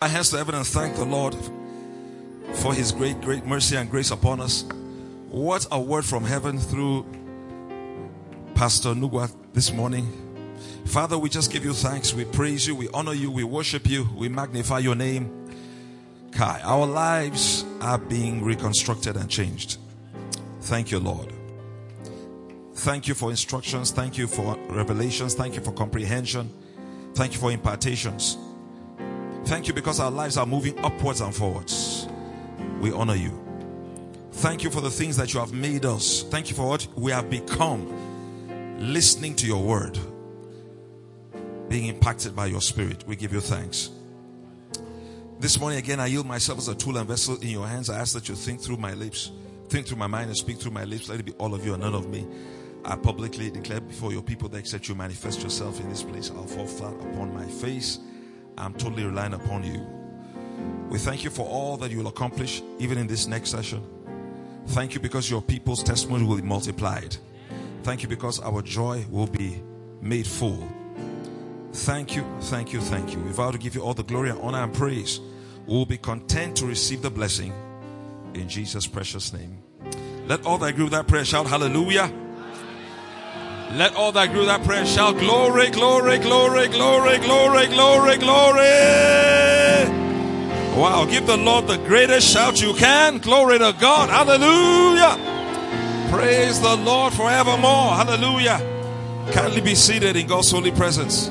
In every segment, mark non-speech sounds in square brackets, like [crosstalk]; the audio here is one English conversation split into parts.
our hands to heaven and thank the Lord for his great, great mercy and grace upon us. What a word from heaven through Pastor Nuga this morning. Father, we just give you thanks. We praise you. We honor you. We worship you. We magnify your name. Kai, our lives are being reconstructed and changed. Thank you, Lord. Thank you for instructions. Thank you for revelations. Thank you for comprehension. Thank you for impartations. Thank you because our lives are moving upwards and forwards. We honor you. Thank you for the things that you have made us. Thank you for what we have become. Listening to your word, being impacted by your spirit. We give you thanks. This morning, again, I yield myself as a tool and vessel in your hands. I ask that you think through my lips, think through my mind, and speak through my lips. Let it be all of you and none of me. I publicly declare before your people that except you manifest yourself in this place, I'll fall flat upon my face. I'm totally relying upon you. We thank you for all that you will accomplish, even in this next session. Thank you because your people's testimony will be multiplied. Thank you because our joy will be made full. Thank you, thank you, thank you. We vow to give you all the glory and honor and praise. We'll be content to receive the blessing in Jesus' precious name. Let all that agree with that prayer shout hallelujah. Let all that grew that prayer shout glory, glory, glory, glory, glory, glory, glory. Wow, give the Lord the greatest shout you can. Glory to God. Hallelujah. Praise the Lord forevermore. Hallelujah. Kindly be seated in God's holy presence.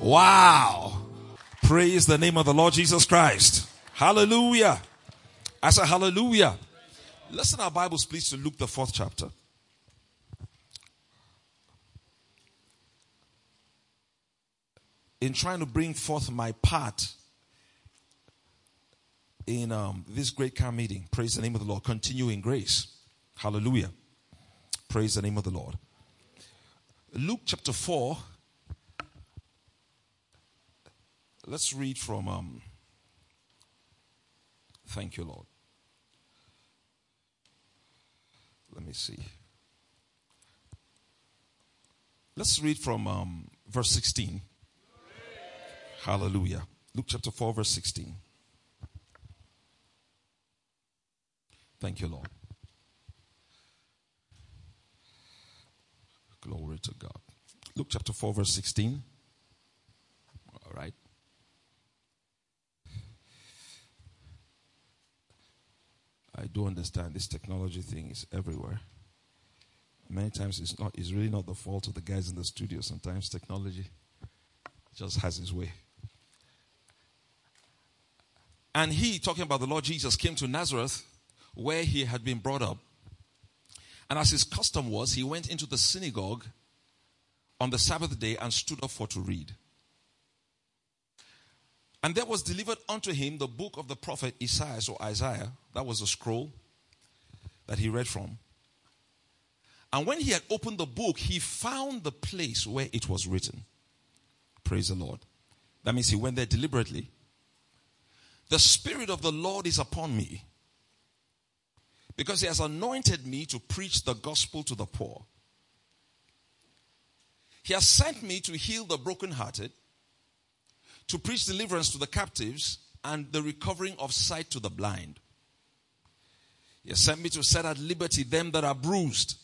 Wow. Praise the name of the Lord Jesus Christ. Hallelujah. I said hallelujah. Listen our Bibles please to Luke the fourth chapter. In trying to bring forth my part in um, this great camp meeting, praise the name of the Lord. Continue in grace. Hallelujah. Praise the name of the Lord. Luke chapter 4. Let's read from. Um, thank you, Lord. Let me see. Let's read from um, verse 16. Hallelujah. Luke chapter 4, verse 16. Thank you, Lord. Glory to God. Luke chapter 4, verse 16. All right. I do understand this technology thing is everywhere. Many times it's not it's really not the fault of the guys in the studio. Sometimes technology just has its way. And he, talking about the Lord Jesus, came to Nazareth where he had been brought up. And as his custom was, he went into the synagogue on the Sabbath day and stood up for to read. And there was delivered unto him the book of the prophet Isaiah, or Isaiah. That was a scroll that he read from. And when he had opened the book, he found the place where it was written. Praise the Lord. That means he went there deliberately. The Spirit of the Lord is upon me because he has anointed me to preach the gospel to the poor. He has sent me to heal the brokenhearted, to preach deliverance to the captives, and the recovering of sight to the blind. He has sent me to set at liberty them that are bruised.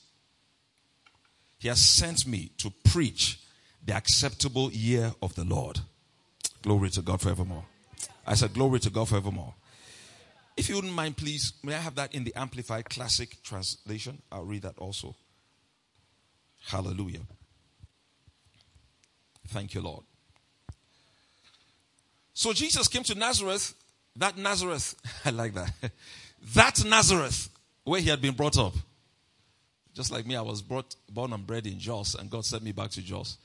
He has sent me to preach the acceptable year of the Lord. Glory to God forevermore. I said, Glory to God forevermore. If you wouldn't mind, please, may I have that in the Amplified Classic translation? I'll read that also. Hallelujah. Thank you, Lord. So Jesus came to Nazareth, that Nazareth, [laughs] I like that. That Nazareth, where he had been brought up. Just like me, I was brought, born and bred in Jos, and God sent me back to Jos.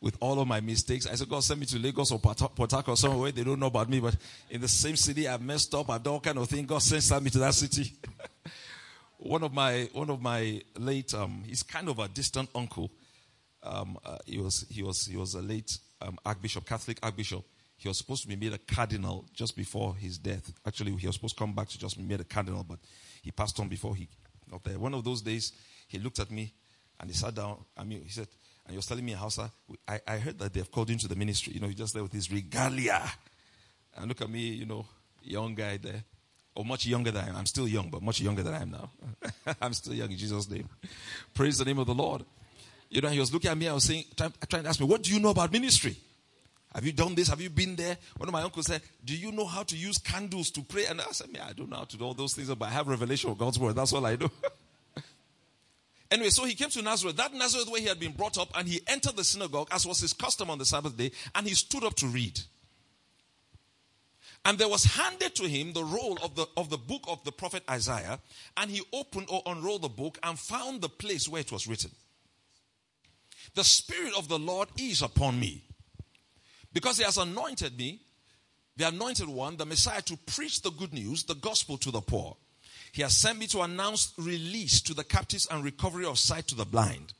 With all of my mistakes, I said, God sent me to Lagos or Port Harcourt, somewhere where they don't know about me, but in the same city, I've messed up, I've done all kind of things. God sent me to that city. [laughs] one of my, one of my late, um, he's kind of a distant uncle. Um, uh, he was, he was, he was a late um, Archbishop, Catholic Archbishop. He was supposed to be made a cardinal just before his death. Actually, he was supposed to come back to just be made a cardinal, but he passed on before he got there. One of those days, he looked at me and he sat down. I mean, he said, And he was telling me, Hausa, I, I heard that they've called you into the ministry. You know, he's just there with his regalia. And look at me, you know, young guy there. Or much younger than I am. I'm still young, but much younger than I am now. [laughs] I'm still young in Jesus' name. Praise the name of the Lord. You know, he was looking at me, I was saying, trying, trying to ask me, what do you know about ministry? Have you done this? Have you been there? One of my uncles said, Do you know how to use candles to pray? And I said, I don't know how to do all those things, but I have revelation of God's word. That's all I do. [laughs] anyway, so he came to Nazareth, that Nazareth where he had been brought up, and he entered the synagogue, as was his custom on the Sabbath day, and he stood up to read. And there was handed to him the roll of the, of the book of the prophet Isaiah, and he opened or unrolled the book and found the place where it was written. The Spirit of the Lord is upon me because he has anointed me, the anointed one, the Messiah, to preach the good news, the gospel to the poor. He has sent me to announce release to the captives and recovery of sight to the blind.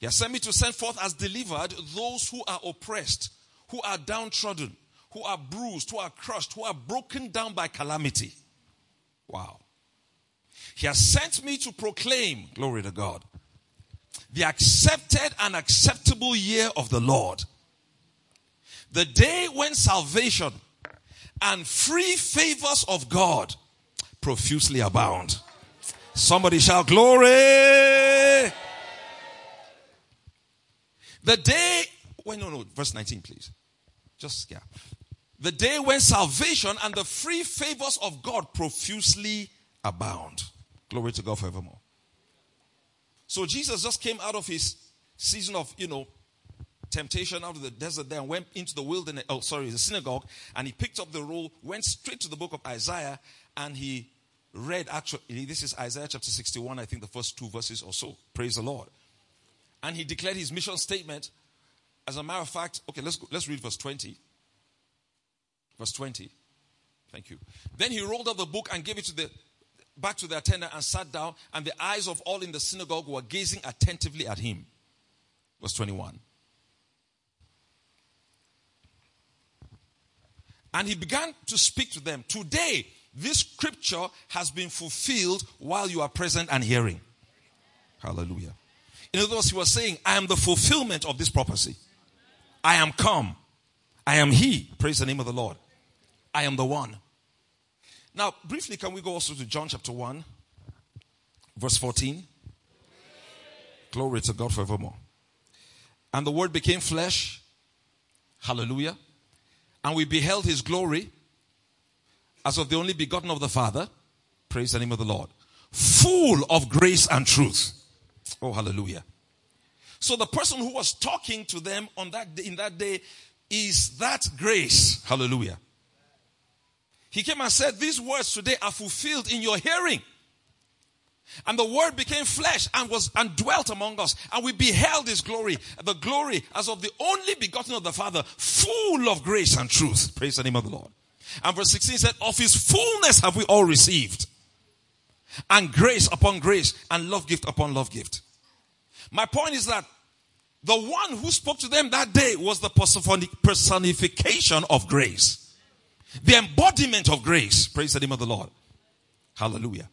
He has sent me to send forth as delivered those who are oppressed, who are downtrodden, who are bruised, who are crushed, who are broken down by calamity. Wow. He has sent me to proclaim, glory to God, the accepted and acceptable year of the Lord. The day when salvation and free favors of God profusely abound. Somebody shout glory. The day, wait, no, no, verse 19, please. Just, yeah. The day when salvation and the free favors of God profusely abound. Glory to God forevermore. So Jesus just came out of his season of, you know, temptation out of the desert there and went into the wilderness, oh, sorry, the synagogue, and he picked up the roll, went straight to the book of Isaiah, and he read actually, this is Isaiah chapter 61, I think the first two verses or so. Praise the Lord. And he declared his mission statement. As a matter of fact, okay, let's, go, let's read verse 20. Verse 20. Thank you. Then he rolled up the book and gave it to the back to the attendant and sat down, and the eyes of all in the synagogue were gazing attentively at him. Verse 21. And he began to speak to them. Today, this scripture has been fulfilled while you are present and hearing. Hallelujah. In other words, he was saying, I am the fulfillment of this prophecy. I am come. I am he. Praise the name of the Lord. I am the one. Now, briefly, can we go also to John chapter 1, verse 14? Glory to God forevermore. And the word became flesh. Hallelujah and we beheld his glory as of the only begotten of the Father. Praise the name of the Lord. Full of grace and truth. Oh, hallelujah. So the person who was talking to them on that day, in that day is that grace. Hallelujah. He came and said, These words today are fulfilled in your hearing. And the word became flesh and was and dwelt among us. And we beheld his glory, the glory as of the only begotten of the Father, full of grace and truth. Praise the name of the Lord. And verse 16 said, Of his fullness have we all received. And grace upon grace, and love gift upon love gift. My point is that the one who spoke to them that day was the personification of grace. The embodiment of grace. Praise the name of the Lord. Hallelujah.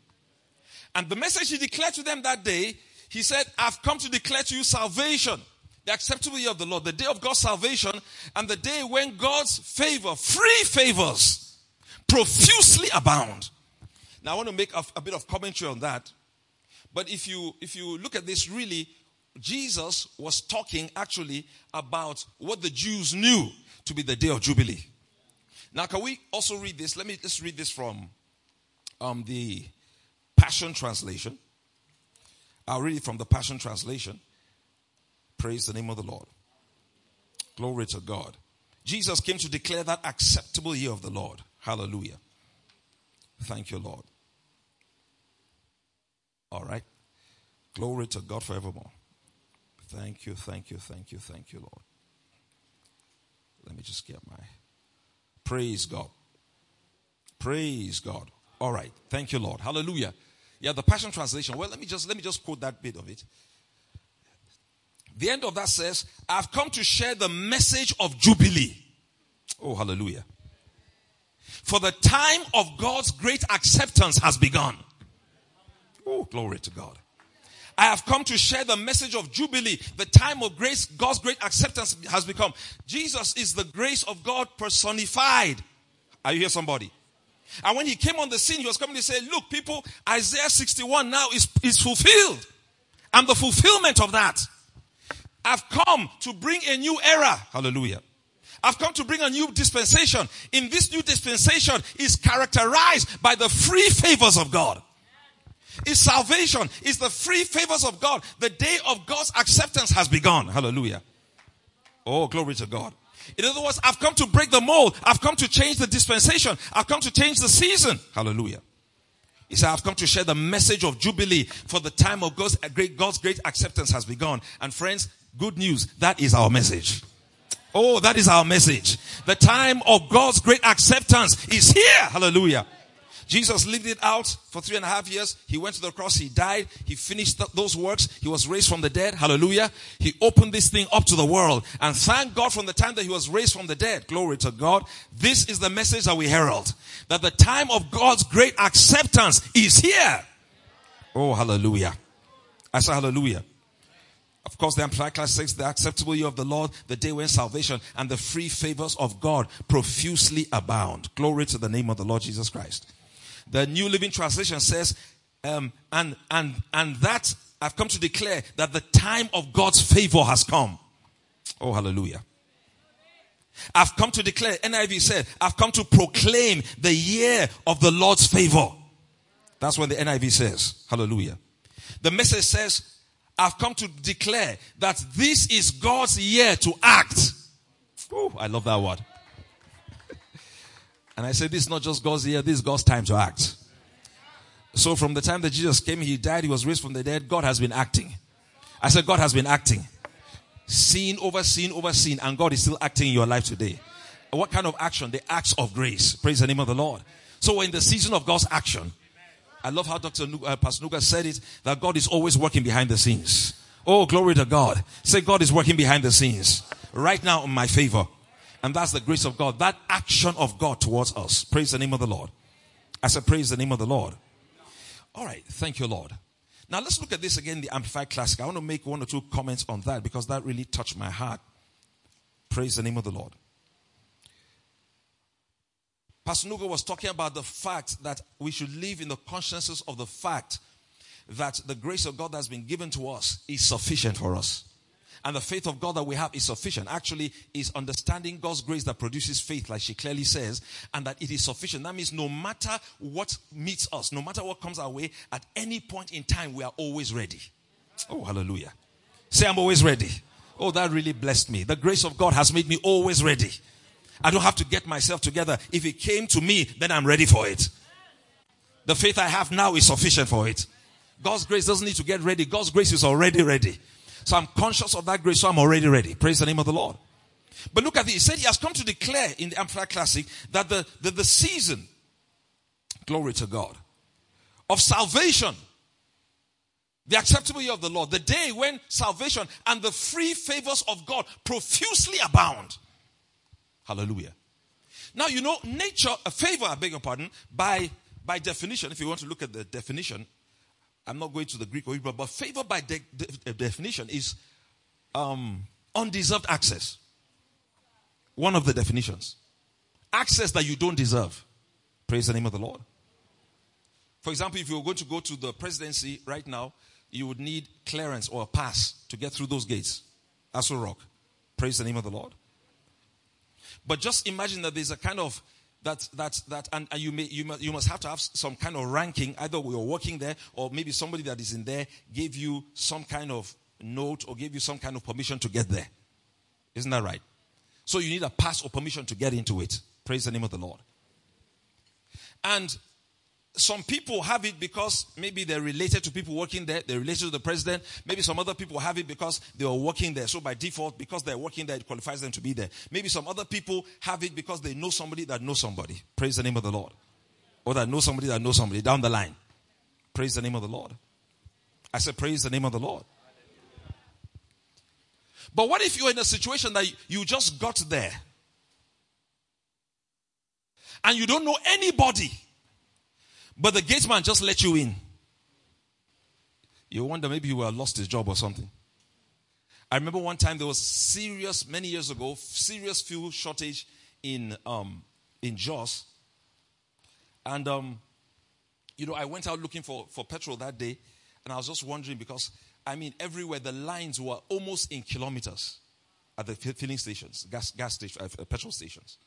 And the message he declared to them that day, he said, I've come to declare to you salvation, the acceptable year of the Lord, the day of God's salvation, and the day when God's favor, free favors, profusely abound. Now I want to make a, a bit of commentary on that. But if you if you look at this really, Jesus was talking actually about what the Jews knew to be the day of Jubilee. Now, can we also read this? Let me just read this from um, the Passion Translation. I'll read it from the Passion Translation. Praise the name of the Lord. Glory to God. Jesus came to declare that acceptable year of the Lord. Hallelujah. Thank you, Lord. All right. Glory to God forevermore. Thank you, thank you, thank you, thank you, Lord. Let me just get my. Praise God. Praise God. All right. Thank you, Lord. Hallelujah. Yeah, the Passion Translation. Well, let me just let me just quote that bit of it. The end of that says, I've come to share the message of Jubilee. Oh, hallelujah. For the time of God's great acceptance has begun. Oh, glory to God. I have come to share the message of Jubilee. The time of grace, God's great acceptance has become. Jesus is the grace of God personified. Are you here, somebody? And when he came on the scene, he was coming to say, look, people, Isaiah 61 now is, is fulfilled. I'm the fulfillment of that. I've come to bring a new era. Hallelujah. I've come to bring a new dispensation. In this new dispensation is characterized by the free favors of God. Is salvation, is the free favors of God. The day of God's acceptance has begun. Hallelujah. Oh, glory to God. In other words, I've come to break the mold. I've come to change the dispensation. I've come to change the season. Hallelujah. He said, I've come to share the message of Jubilee for the time of God's great, God's great acceptance has begun. And friends, good news. That is our message. Oh, that is our message. The time of God's great acceptance is here. Hallelujah. Jesus lived it out for three and a half years. He went to the cross. He died. He finished th- those works. He was raised from the dead. Hallelujah. He opened this thing up to the world. And thank God from the time that he was raised from the dead. Glory to God. This is the message that we herald. That the time of God's great acceptance is here. Oh, hallelujah. I say hallelujah. Of course, the Amplified says the acceptable year of the Lord, the day when salvation and the free favors of God profusely abound. Glory to the name of the Lord Jesus Christ. The New Living Translation says, um, and, and, and that I've come to declare that the time of God's favor has come. Oh, hallelujah. I've come to declare, NIV said, I've come to proclaim the year of the Lord's favor. That's what the NIV says. Hallelujah. The message says, I've come to declare that this is God's year to act. Oh, I love that word. And I said, this is not just God's year, this is God's time to act. So from the time that Jesus came, he died, he was raised from the dead, God has been acting. I said, God has been acting. Seen over seen over and God is still acting in your life today. What kind of action? The acts of grace. Praise the name of the Lord. So we're in the season of God's action. I love how Dr. N- uh, Pastor Nuga said it, that God is always working behind the scenes. Oh, glory to God. Say God is working behind the scenes. Right now in my favor. And that's the grace of God. That action of God towards us. Praise the name of the Lord. I said, praise the name of the Lord. All right. Thank you, Lord. Now let's look at this again, the Amplified Classic. I want to make one or two comments on that because that really touched my heart. Praise the name of the Lord. Pastor Nuga was talking about the fact that we should live in the consciousness of the fact that the grace of God that's been given to us is sufficient for us. And the faith of God that we have is sufficient. Actually, is understanding God's grace that produces faith, like she clearly says, and that it is sufficient. That means no matter what meets us, no matter what comes our way, at any point in time, we are always ready. Oh, hallelujah. Say, I'm always ready. Oh, that really blessed me. The grace of God has made me always ready. I don't have to get myself together. If it came to me, then I'm ready for it. The faith I have now is sufficient for it. God's grace doesn't need to get ready. God's grace is already ready. So I'm conscious of that grace, so I'm already ready. Praise the name of the Lord. But look at this. He said he has come to declare in the Amplified Classic that the, the, the season, glory to God, of salvation, the acceptable year of the Lord, the day when salvation and the free favors of God profusely abound. Hallelujah. Now, you know, nature, a favor, I beg your pardon, by, by definition, if you want to look at the definition, I'm not going to the Greek or Hebrew, but favor by de- de- definition is um, undeserved access. One of the definitions. Access that you don't deserve. Praise the name of the Lord. For example, if you were going to go to the presidency right now, you would need clearance or a pass to get through those gates. Aso Rock. Praise the name of the Lord. But just imagine that there's a kind of that that that and, and, you may you must you must have to have some kind of ranking. Either are working there or maybe somebody that is in there gave you some kind of note or gave you some kind of permission to get there. Isn't that right? So you need a pass or permission to get into it. Praise the name of the lord. And some people have it because maybe they're related to people working there, they're related to the president. Maybe some other people have it because they are working there. So by default, because they're working there, it qualifies them to be there. Maybe some other people have it because they know somebody that knows somebody. Praise the name of the Lord. Or that knows somebody that knows somebody down the line. Praise the name of the Lord. I said, Praise the name of the Lord. But what if you're in a situation that you just got there and you don't know anybody? But the gate man just let you in. You wonder maybe would have lost his job or something. I remember one time there was serious, many years ago, serious fuel shortage in um, in Jos, and um, you know I went out looking for for petrol that day, and I was just wondering because I mean everywhere the lines were almost in kilometers at the filling stations, gas gas station, uh, petrol stations.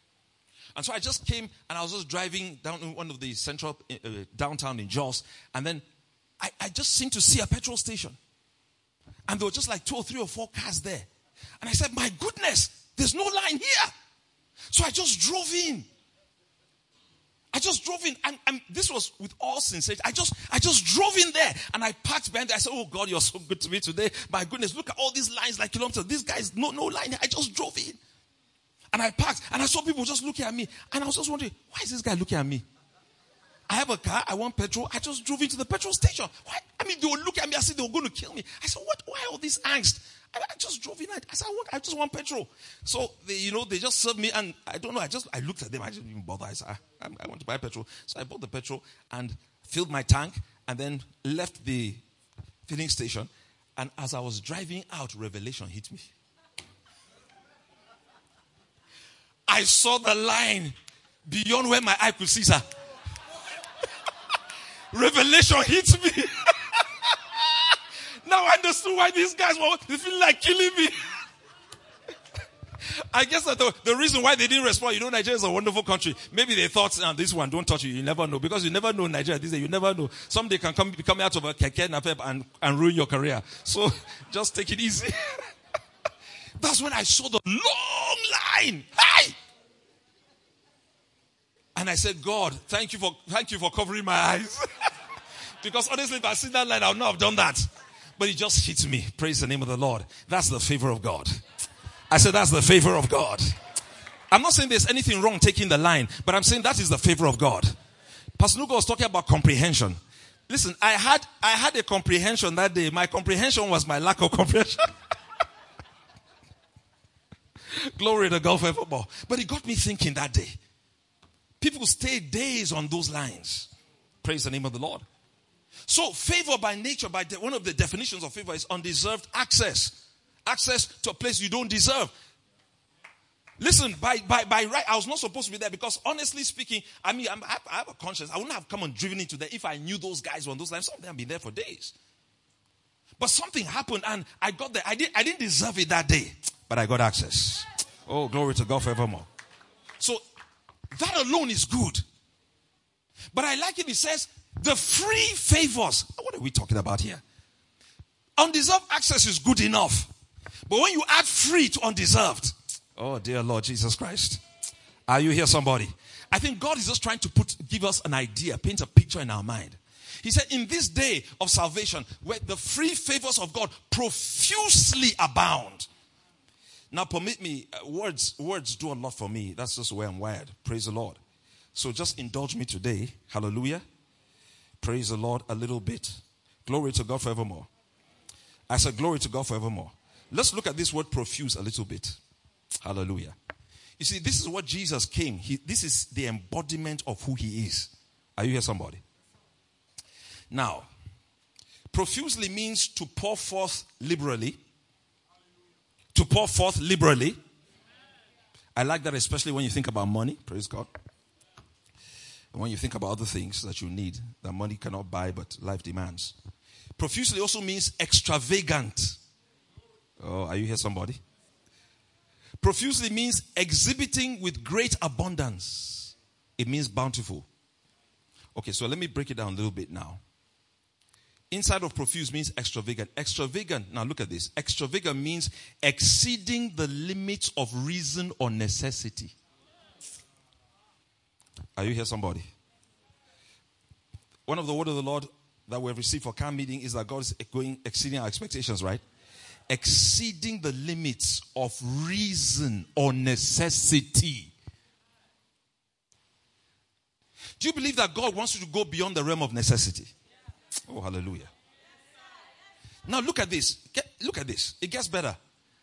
And so I just came and I was just driving down one of the central uh, downtown in Jos, and then I, I just seemed to see a petrol station. And there were just like two or three or four cars there. And I said, My goodness, there's no line here. So I just drove in. I just drove in, and, and, this was with all sincerity. I just, I just drove in there, and I parked behind there. I said, "Oh God, you're so good to me today. My goodness, look at all these lines like kilometers. These guys, no, no line. I just drove in, and I parked, and I saw people just looking at me, and I was just wondering, why is this guy looking at me? I have a car. I want petrol. I just drove into the petrol station. Why? I mean, they were looking at me as if they were going to kill me. I said, "What? Why all this angst?" I, I just drove in. I, I said, I, "I just want petrol." So they, you know, they just served me, and I don't know. I just I looked at them. I didn't even bother. I said, I, ah, I want to buy petrol." So I bought the petrol and filled my tank, and then left the filling station. And as I was driving out, revelation hit me. I saw the line beyond where my eye could see, sir. Revelation hits me. [laughs] now I understood why these guys were they feel like killing me. [laughs] I guess that the, the, reason why they didn't respond, you know, Nigeria is a wonderful country. Maybe they thought, oh, this one, don't touch you. You never know. Because you never know Nigeria. This day, you never know. Someday can come, coming out of a keke napep and, and ruin your career. So [laughs] just take it easy. That's when I saw the long line. Ah! And I said, God, thank you for, thank you for covering my eyes. [laughs] because honestly, if I see that line, I would not have done that. But it just hit me. Praise the name of the Lord. That's the favor of God. I said, that's the favor of God. I'm not saying there's anything wrong taking the line, but I'm saying that is the favor of God. Pastor Nuga was talking about comprehension. Listen, I had, I had a comprehension that day. My comprehension was my lack of comprehension. [laughs] Glory to God forevermore. But it got me thinking that day. People stay days on those lines. Praise the name of the Lord. So, favor by nature, by de- one of the definitions of favor is undeserved access. Access to a place you don't deserve. Listen, by, by, by right, I was not supposed to be there because honestly speaking, I mean, I'm, I, have, a conscience. I wouldn't have come and driven into there if I knew those guys were on those lines. Some of them have been there for days. But something happened and I got there. I, did, I didn't deserve it that day, but I got access. Oh, glory to God forevermore. So that alone is good. But I like it. It says the free favors. What are we talking about here? Undeserved access is good enough. But when you add free to undeserved, oh dear Lord Jesus Christ. Are you here, somebody? I think God is just trying to put, give us an idea, paint a picture in our mind. He said, in this day of salvation, where the free favors of God profusely abound, now, permit me, uh, words, words do a lot for me. That's just the way I'm wired. Praise the Lord. So just indulge me today. Hallelujah. Praise the Lord a little bit. Glory to God forevermore. I said, Glory to God forevermore. Let's look at this word profuse a little bit. Hallelujah. You see, this is what Jesus came. He, this is the embodiment of who he is. Are you here, somebody? Now, profusely means to pour forth liberally to pour forth liberally. I like that, especially when you think about money. Praise God. And when you think about other things that you need that money cannot buy, but life demands. Profusely also means extravagant. Oh, are you here, somebody? Profusely means exhibiting with great abundance. It means bountiful. Okay, so let me break it down a little bit now. Inside of profuse means extravagant. Extravagant, now look at this. Extravagant means exceeding the limits of reason or necessity. Are you here, somebody? One of the word of the Lord that we have received for camp meeting is that God is going exceeding our expectations, right? Exceeding the limits of reason or necessity. Do you believe that God wants you to go beyond the realm of necessity? Oh, hallelujah. Now look at this. Look at this. It gets better.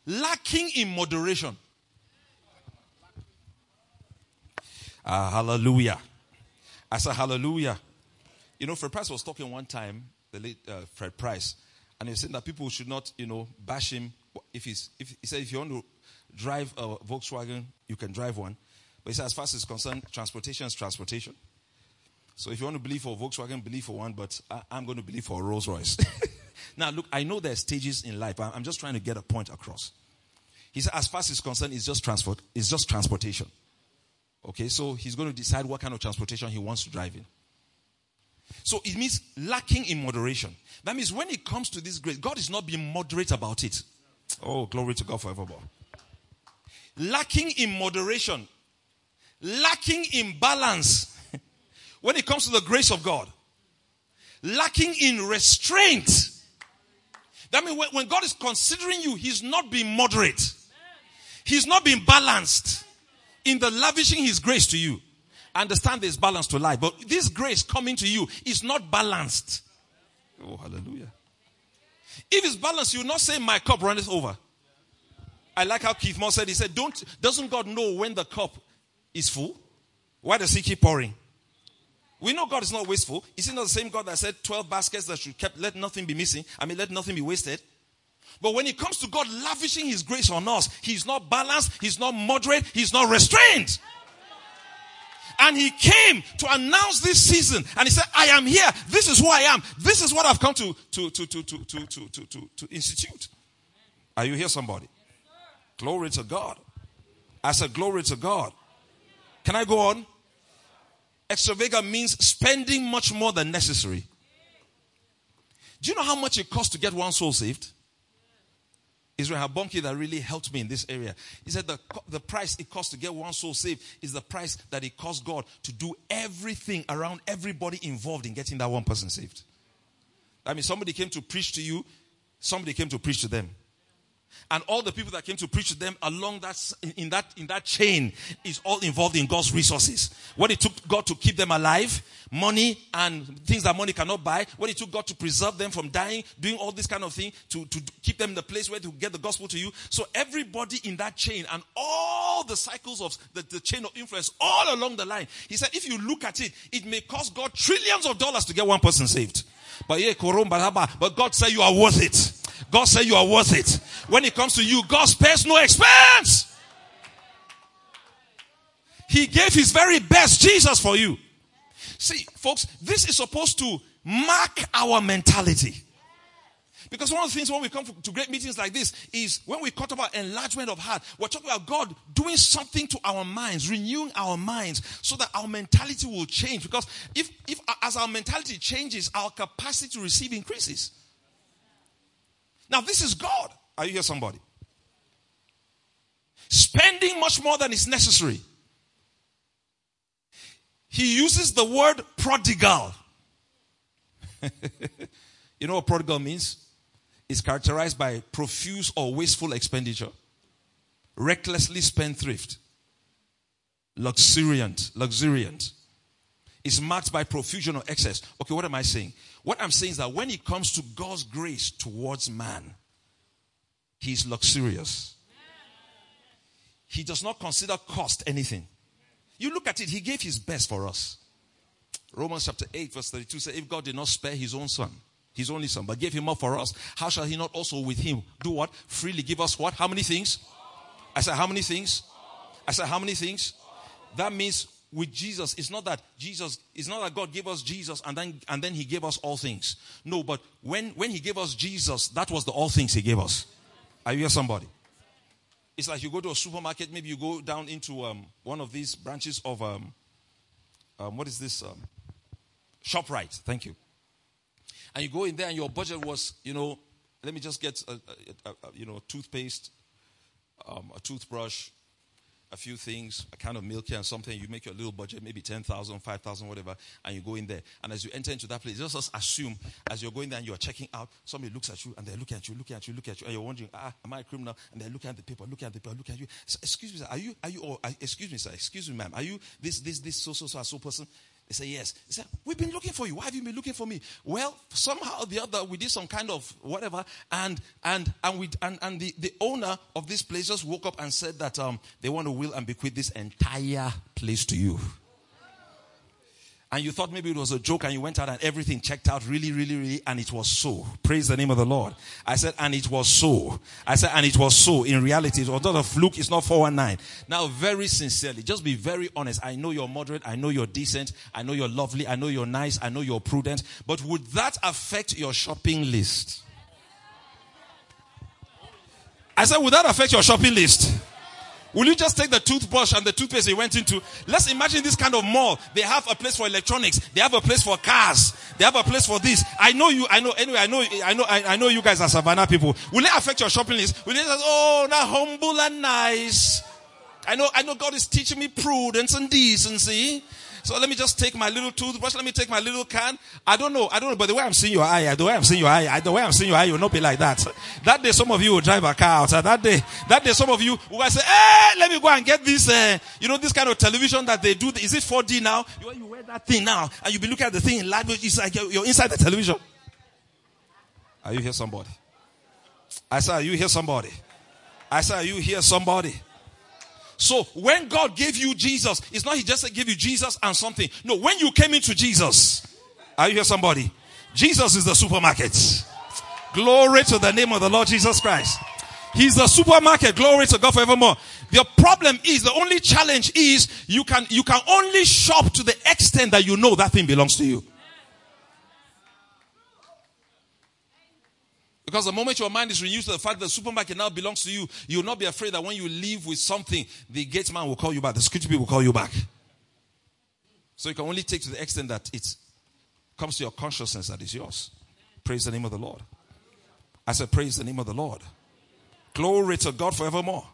Lacking in moderation. Ah, hallelujah. I said hallelujah. You know, Fred Price was talking one time, the late uh, Fred Price, And he said that people should not, you know, bash him. If he's, if he said, if you want to drive a Volkswagen, you can drive one. But he said, as far as it's concerned, transportation is transportation. So if you want to believe for Volkswagen, believe for one, but I, am going to believe for Rolls Royce. [laughs] now, look, I know there are stages in life. I'm just trying to get a point across. He said, as far as it's concerned, it's just transport, it's just transportation. Okay, so he's going to decide what kind of transportation he wants to drive in. So it means lacking in moderation. That means when it comes to this grace, God is not being moderate about it. Oh, glory to God forevermore. Lacking in moderation, lacking in balance when it comes to the grace of God, lacking in restraint. That means when God is considering you, He's not being moderate, He's not being balanced in the lavishing His grace to you. Understand there's balance to life, but this grace coming to you is not balanced. Oh, hallelujah. If it's balanced, you will not say, My cup runneth over. I like how Keith Moore said, He said, Don't, doesn't God know when the cup is full? Why does He keep pouring? We know God is not wasteful. Is he not the same God that said 12 baskets that should kept, let nothing be missing? I mean, let nothing be wasted. But when it comes to God lavishing his grace on us, he's not balanced, he's not moderate, he's not restrained. And he came to announce this season. And he said, I am here. This is who I am. This is what I've come to, to, to, to, to, to, to, to, to institute. Are you here, somebody? Glory to God. I said, glory to God. Can I go on? Extravagant means spending much more than necessary. Do you know how much it costs to get one soul saved? Israel Habonki that really helped me in this area. He said the, the price it costs to get one soul saved is the price that it costs God to do everything around everybody involved in getting that one person saved. I mean, somebody came to preach to you, somebody came to preach to them and all the people that came to preach to them along that in that in that chain is all involved in God's resources. What it took God to keep them alive, money and things that money cannot buy. What it took God to preserve them from dying, doing all this kind of thing to, to keep them in the place where to get the gospel to you. So everybody in that chain and all the cycles of the, the chain of influence all along the line. He said, if you look at it, it may cost God trillions of dollars to get one person saved. But yeah, but God said you are worth it. God said you are worth it. When it comes to you, God spares no expense. He gave his very best, Jesus, for you. See, folks, this is supposed to mark our mentality. Because one of the things when we come to great meetings like this is when we talk about enlargement of heart, we're talking about God doing something to our minds, renewing our minds so that our mentality will change. Because if, if as our mentality changes, our capacity to receive increases. Now, this is God. Are you here, somebody? Spending much more than is necessary. He uses the word prodigal. [laughs] you know what prodigal means? It's characterized by profuse or wasteful expenditure, recklessly spendthrift, luxuriant, luxuriant. It's marked by profusion or excess. Okay, what am I saying? What I'm saying is that when it comes to God's grace towards man, he's luxurious. He does not consider cost anything. You look at it, he gave his best for us. Romans chapter 8, verse 32 says, If God did not spare his own son, his only son, but gave him up for us, how shall he not also with him do what? Freely give us what? How many things? I said, How many things? I said, How many things? That means with Jesus, it's not that Jesus, it's not that God gave us Jesus and then and then He gave us all things. No, but when when He gave us Jesus, that was the all things He gave us. Are you here, somebody? It's like you go to a supermarket, maybe you go down into um, one of these branches of um, um, what is this? Um, ShopRite. Thank you. And you go in there, and your budget was, you know, let me just get a, a, a, you know toothpaste, um, a toothbrush, a few things, a kind of milk and something, you make your little budget, maybe 10,000, 5,000, whatever, and you go in there. And as you enter into that place, just assume as you're going there and you're checking out, somebody looks at you and they're looking at you, looking at you, looking at you, and you're wondering, ah, am I a criminal? And they're looking at the paper, looking at the paper, looking at you. Excuse me, sir, are you, are you, or, excuse me, sir, excuse me, ma'am, are you this, this, this, so, so, so, so person? They say, Yes. They say, We've been looking for you. Why have you been looking for me? Well, somehow or the other, we did some kind of whatever, and and and we and, and the, the owner of this place just woke up and said that um they want to will and bequeath this entire place to you. And you thought maybe it was a joke and you went out and everything checked out really, really, really, and it was so. Praise the name of the Lord. I said, and it was so. I said, and it was so. In reality, it was not a fluke, it's not 419. Now, very sincerely, just be very honest. I know you're moderate, I know you're decent, I know you're lovely, I know you're nice, I know you're prudent, but would that affect your shopping list? I said, would that affect your shopping list? Will you just take the toothbrush and the toothpaste you went into? Let's imagine this kind of mall. They have a place for electronics. They have a place for cars. They have a place for this. I know you. I know. Anyway, I know. I know. I, I know you guys are Savannah people. Will it affect your shopping list? Will it "Oh, now humble and nice"? I know. I know. God is teaching me prudence and decency. So let me just take my little toothbrush. Let me take my little can. I don't know. I don't know. But the way I'm seeing your eye, the way I'm seeing your eye, the way I'm seeing your eye, you will not be like that. That day, some of you will drive a car out. That day, that day, some of you will say, "Hey, let me go and get this." Uh, you know, this kind of television that they do. Is it 4D now? You, you wear that thing now, and you be looking at the thing in live. It's like you're, inside the television. Are you here, somebody? I said, "Are you here, somebody?" I said, "Are you here, somebody?" So when God gave you Jesus, it's not He just gave you Jesus and something. No, when you came into Jesus, are you here, somebody? Jesus is the supermarket. Glory to the name of the Lord Jesus Christ. He's the supermarket. Glory to God forevermore. The problem is, the only challenge is you can, you can only shop to the extent that you know that thing belongs to you. Because the moment your mind is renewed to the fact that the supermarket now belongs to you, you'll not be afraid that when you leave with something, the gate man will call you back, the security people will call you back. So you can only take to the extent that it comes to your consciousness that is yours. Praise the name of the Lord. I said, Praise the name of the Lord. Glory to God forevermore.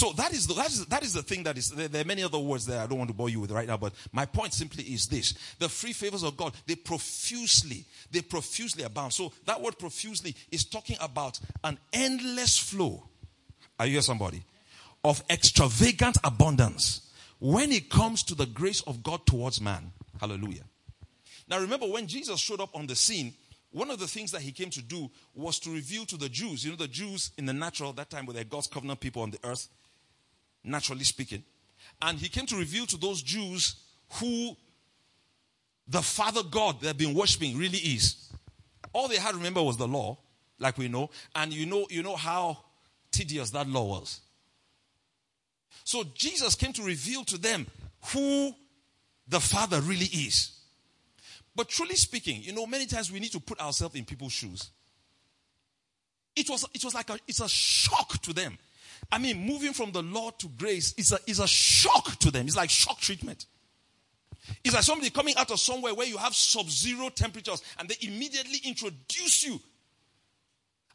So that is the, that is, that is the thing that is, there, there, are many other words that I don't want to bore you with right now, but my point simply is this. The free favors of God, they profusely, they profusely abound. So that word profusely is talking about an endless flow. Are you here somebody? Of extravagant abundance when it comes to the grace of God towards man. Hallelujah. Now remember when Jesus showed up on the scene, one of the things that he came to do was to reveal to the Jews, you know, the Jews in the natural, that time were the God's covenant people on the earth, naturally speaking. And he came to reveal to those Jews who the Father God they've been worshiping really is. All they had to remember was the law, like we know, and you know, you know how tedious that law was. So Jesus came to reveal to them who the Father really is. But truly speaking, you know, many times we need to put ourselves in people's shoes. It was, it was like a, it's a shock to them. I mean, moving from the law to grace is a, is a shock to them. It's like shock treatment. It's like somebody coming out of somewhere where you have sub zero temperatures and they immediately introduce you.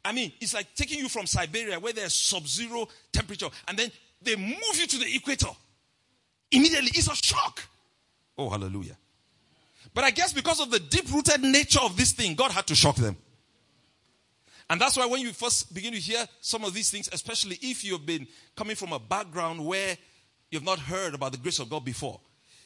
I mean, it's like taking you from Siberia where there's sub zero temperature and then they move you to the equator. Immediately, it's a shock. Oh, hallelujah. But I guess because of the deep rooted nature of this thing, God had to shock them. And that's why when you first begin to hear some of these things, especially if you've been coming from a background where you've not heard about the grace of God before,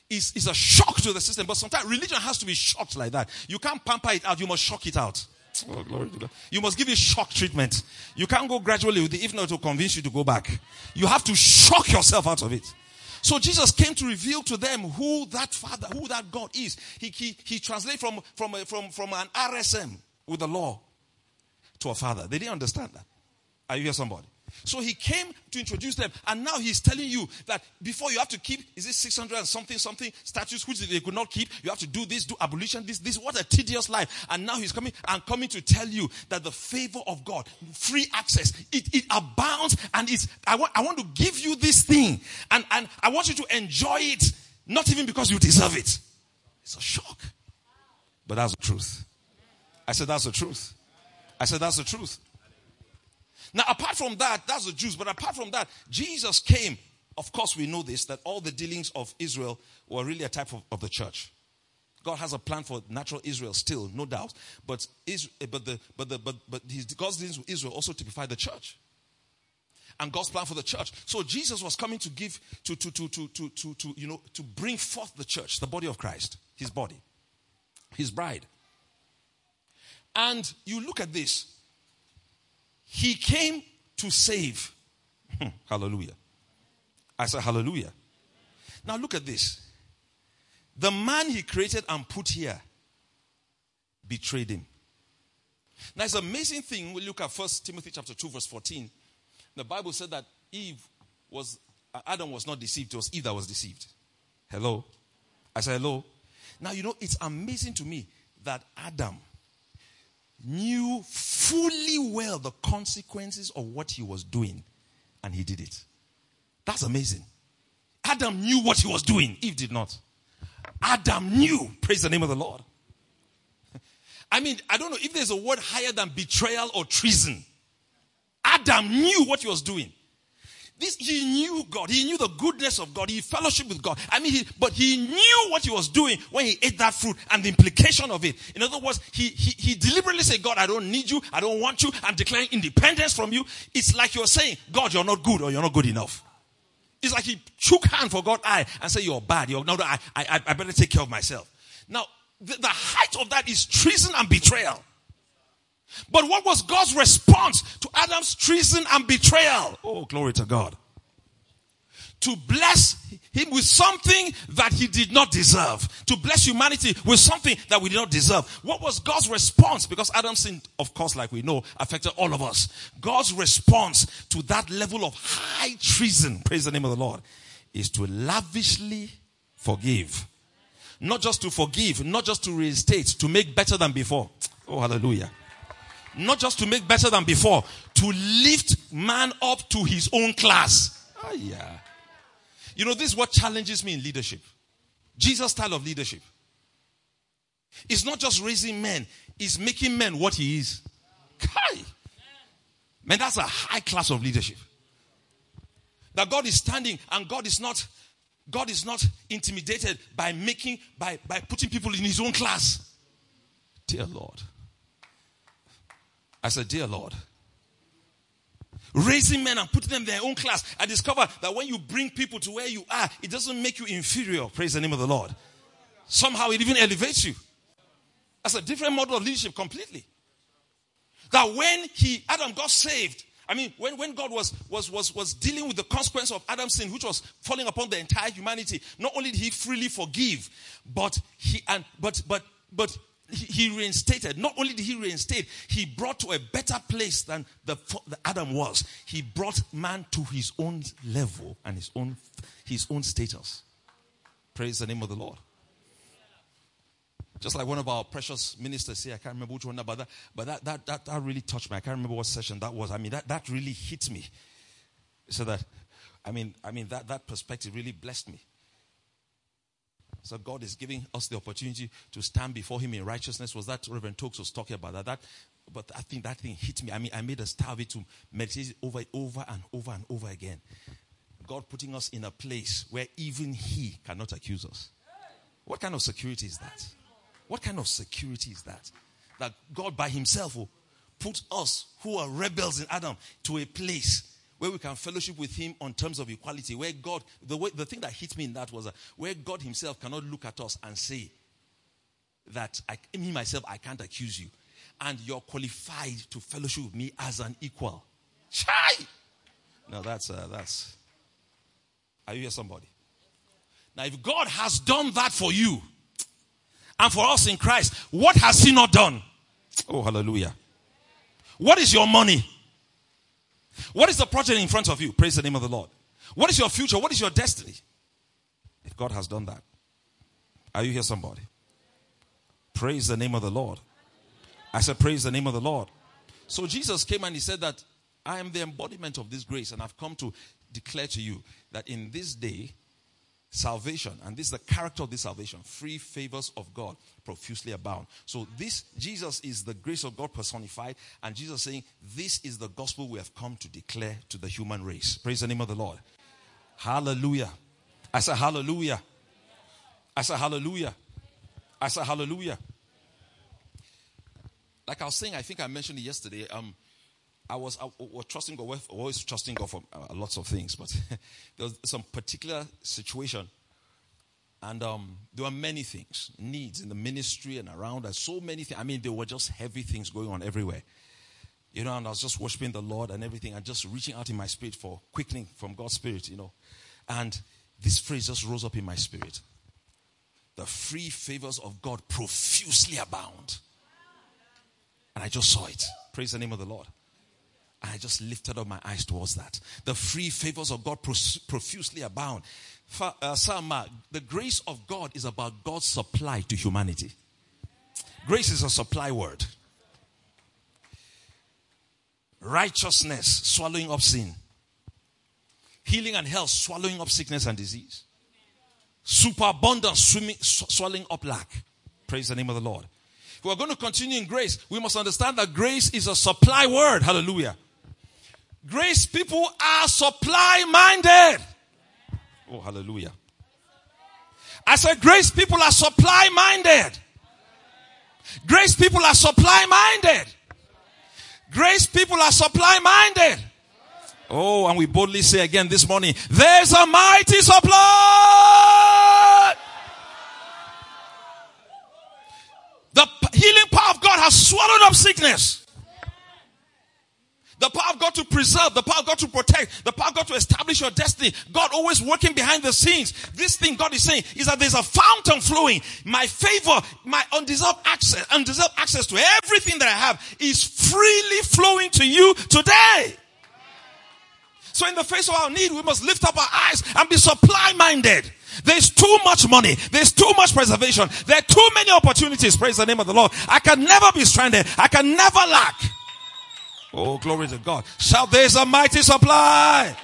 it's, it's a shock to the system. But sometimes religion has to be shocked like that. You can't pamper it out, you must shock it out. Oh, glory to God. You must give it shock treatment. You can't go gradually with it, if not to convince you to go back. You have to shock yourself out of it. So Jesus came to reveal to them who that Father, who that God is. He, he, he translated from, from, from, from an RSM with the law to a father. They didn't understand that. Are you here, somebody? So he came to introduce them, and now he's telling you that before you have to keep, is it 600 and something, something statutes which they could not keep? You have to do this, do abolition, this, this. What a tedious life. And now he's coming and coming to tell you that the favor of God, free access, it, it abounds, and it's, I want, I want to give you this thing, and, and I want you to enjoy it, not even because you deserve it. It's a shock. But that's the truth. I said, that's the truth. I said, that's the truth. Now, apart from that, that's the Jews, but apart from that, Jesus came. Of course, we know this that all the dealings of Israel were really a type of, of the church. God has a plan for natural Israel still, no doubt. But, Israel, but, the, but, the, but, but his, God's dealings with Israel also typify the church. And God's plan for the church. So Jesus was coming to give, to, to, to, to, to, to, to, you know, to bring forth the church, the body of Christ, his body, his bride. And you look at this. He came to save. Hmm, hallelujah. I said, Hallelujah. Now look at this. The man he created and put here betrayed him. Now it's an amazing thing. We look at First Timothy chapter 2, verse 14. The Bible said that Eve was uh, Adam was not deceived, it was Eve that was deceived. Hello? I said hello. Now you know it's amazing to me that Adam knew fully well the consequences of what he was doing and he did it. That's amazing. Adam knew what he was doing. Eve did not. Adam knew. Praise the name of the Lord. [laughs] I mean, I don't know if there's a word higher than betrayal or treason. Adam knew what he was doing. This, he knew God. He knew the goodness of God. He fellowship with God. I mean, he, but he knew what he was doing when he ate that fruit and the implication of it. In other words, he, he, he deliberately said, God, I don't need you. I don't want you. I'm declaring independence from you. It's like you're saying, God, you're not good or you're not good enough. It's like he shook hand for God eye and said, you're bad. You're, no, no, I, I, I better take care of myself. Now, the, the height of that is treason and betrayal. But what was God's response to Adam's treason and betrayal? Oh, glory to God. To bless him with something that he did not deserve. To bless humanity with something that we did not deserve. What was God's response? Because Adam's sin, of course, like we know, affected all of us. God's response to that level of high treason, praise the name of the Lord, is to lavishly forgive. Not just to forgive, not just to reinstate, to make better than before. Oh, hallelujah not just to make better than before, to lift man up to his own class. Oh, yeah. You know, this is what challenges me in leadership. Jesus' style of leadership. It's not just raising men, it's making men what he is. Kai. Man, that's a high class of leadership. That God is standing and God is not God is not intimidated by making by by putting people in his own class. Dear Lord. I said, Dear Lord, raising men and putting them in their own class, I discovered that when you bring people to where you are, it doesn't make you inferior. Praise the name of the Lord. Somehow it even elevates you. That's a different model of leadership completely. That when he, Adam got saved, I mean, when, when God was, was, was, was dealing with the consequence of Adam's sin, which was falling upon the entire humanity, not only did he freely forgive, but he, and, but, but, but he reinstated. Not only did he reinstate, he brought to a better place than the, the, Adam was. He brought man to his own level and his own his own status. Praise the name of the Lord. Just like one of our precious ministers here, I can't remember which one, but that, but that, that, that, that really touched me. I can't remember what session that was. I mean, that, that really hit me. So that, I mean, I mean that, that perspective really blessed me. So God is giving us the opportunity to stand before Him in righteousness. Was that Reverend Tokes was talking about that? that? But I think that thing hit me. I mean, I made a star of it to meditate over, over and over and over again. God putting us in a place where even He cannot accuse us. What kind of security is that? What kind of security is that? That God by Himself will put us who are rebels in Adam to a place where we can fellowship with him on terms of equality, where God, the, way, the thing that hit me in that was where God himself cannot look at us and say that I, me myself, I can't accuse you. And you're qualified to fellowship with me as an equal. Chai! Now that's, uh, that's, are you here somebody? Now if God has done that for you and for us in Christ, what has he not done? Oh, hallelujah. What is your money? What is the project in front of you? Praise the name of the Lord. What is your future? What is your destiny? If God has done that, are you here, somebody? Praise the name of the Lord. I said, Praise the name of the Lord. So Jesus came and he said that I am the embodiment of this grace, and I've come to declare to you that in this day, salvation, and this is the character of this salvation, free favors of God profusely abound. So this Jesus is the grace of God personified, and Jesus saying, This is the gospel we have come to declare to the human race. Praise the name of the Lord. Hallelujah. I say hallelujah. I say hallelujah. I say hallelujah. Like I was saying, I think I mentioned it yesterday. Um, I was, I was trusting God, always trusting God for uh, lots of things, but [laughs] there was some particular situation. And um, there were many things, needs in the ministry and around us, so many things. I mean, there were just heavy things going on everywhere. You know, and I was just worshiping the Lord and everything and just reaching out in my spirit for quickening from God's spirit, you know. And this phrase just rose up in my spirit. the free favors of God profusely abound. And I just saw it. Praise the name of the Lord. I just lifted up my eyes towards that. The free favors of God profusely abound. Uh, the grace of God is about God's supply to humanity. Grace is a supply word. Righteousness swallowing up sin. Healing and health swallowing up sickness and disease. Superabundance swimming, swallowing up lack. Praise the name of the Lord. If we're going to continue in grace, we must understand that grace is a supply word. Hallelujah. Grace people are supply minded. Oh, hallelujah. I said, grace people are supply minded. Grace people are supply minded. Grace people are supply minded. Oh, and we boldly say again this morning, there's a mighty supply. The healing power of God has swallowed up sickness. The power of God to preserve, the power of God to protect, the power of God to establish your destiny. God always working behind the scenes. This thing God is saying is that there's a fountain flowing. My favor, my undeserved access, undeserved access to everything that I have is freely flowing to you today. So in the face of our need, we must lift up our eyes and be supply minded. There's too much money. There's too much preservation. There are too many opportunities. Praise the name of the Lord. I can never be stranded. I can never lack. Oh, glory to God. Shout, there's a mighty supply.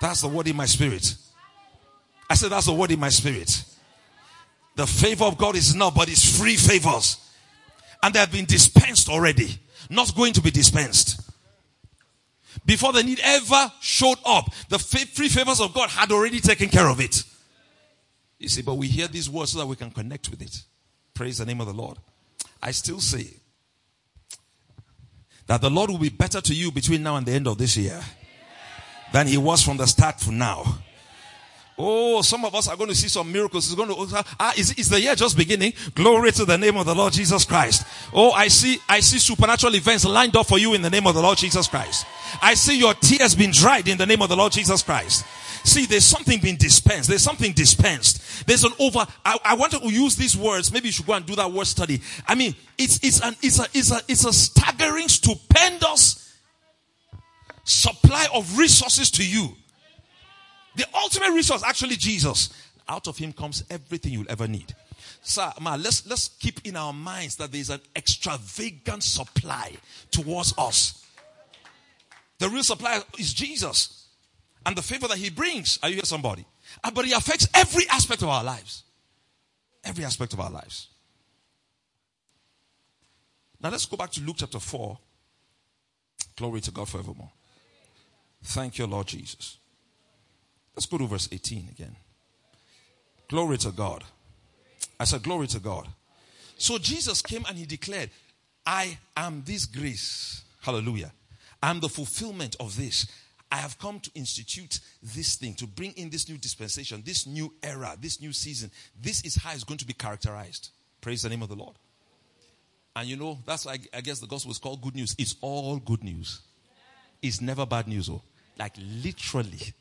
That's the word in my spirit. I said, that's the word in my spirit. The favor of God is not, but it's free favors. And they have been dispensed already. Not going to be dispensed. Before the need ever showed up, the free favors of God had already taken care of it. You see, but we hear these words so that we can connect with it. Praise the name of the Lord. I still say, that the Lord will be better to you between now and the end of this year than he was from the start to now. Oh, some of us are going to see some miracles. It's going to, ah, is, is the year just beginning? Glory to the name of the Lord Jesus Christ. Oh, I see, I see supernatural events lined up for you in the name of the Lord Jesus Christ. I see your tears being dried in the name of the Lord Jesus Christ. See, there's something being dispensed. There's something dispensed. There's an over. I, I wanted to use these words. Maybe you should go and do that word study. I mean, it's it's an it's a it's a it's a staggering, stupendous supply of resources to you. The ultimate resource, actually, Jesus. Out of Him comes everything you'll ever need. Sir, ma, let's let's keep in our minds that there's an extravagant supply towards us. The real supply is Jesus and the favor that he brings. Are you here, somebody? Uh, but he affects every aspect of our lives. Every aspect of our lives. Now let's go back to Luke chapter 4. Glory to God forevermore. Thank you, Lord Jesus. Let's go to verse 18 again. Glory to God. I said, Glory to God. So Jesus came and he declared, I am this grace. Hallelujah. I'm the fulfillment of this. I have come to institute this thing, to bring in this new dispensation, this new era, this new season. This is how it's going to be characterized. Praise the name of the Lord. And you know, that's why I guess the gospel is called good news. It's all good news. It's never bad news. Oh. Like literally,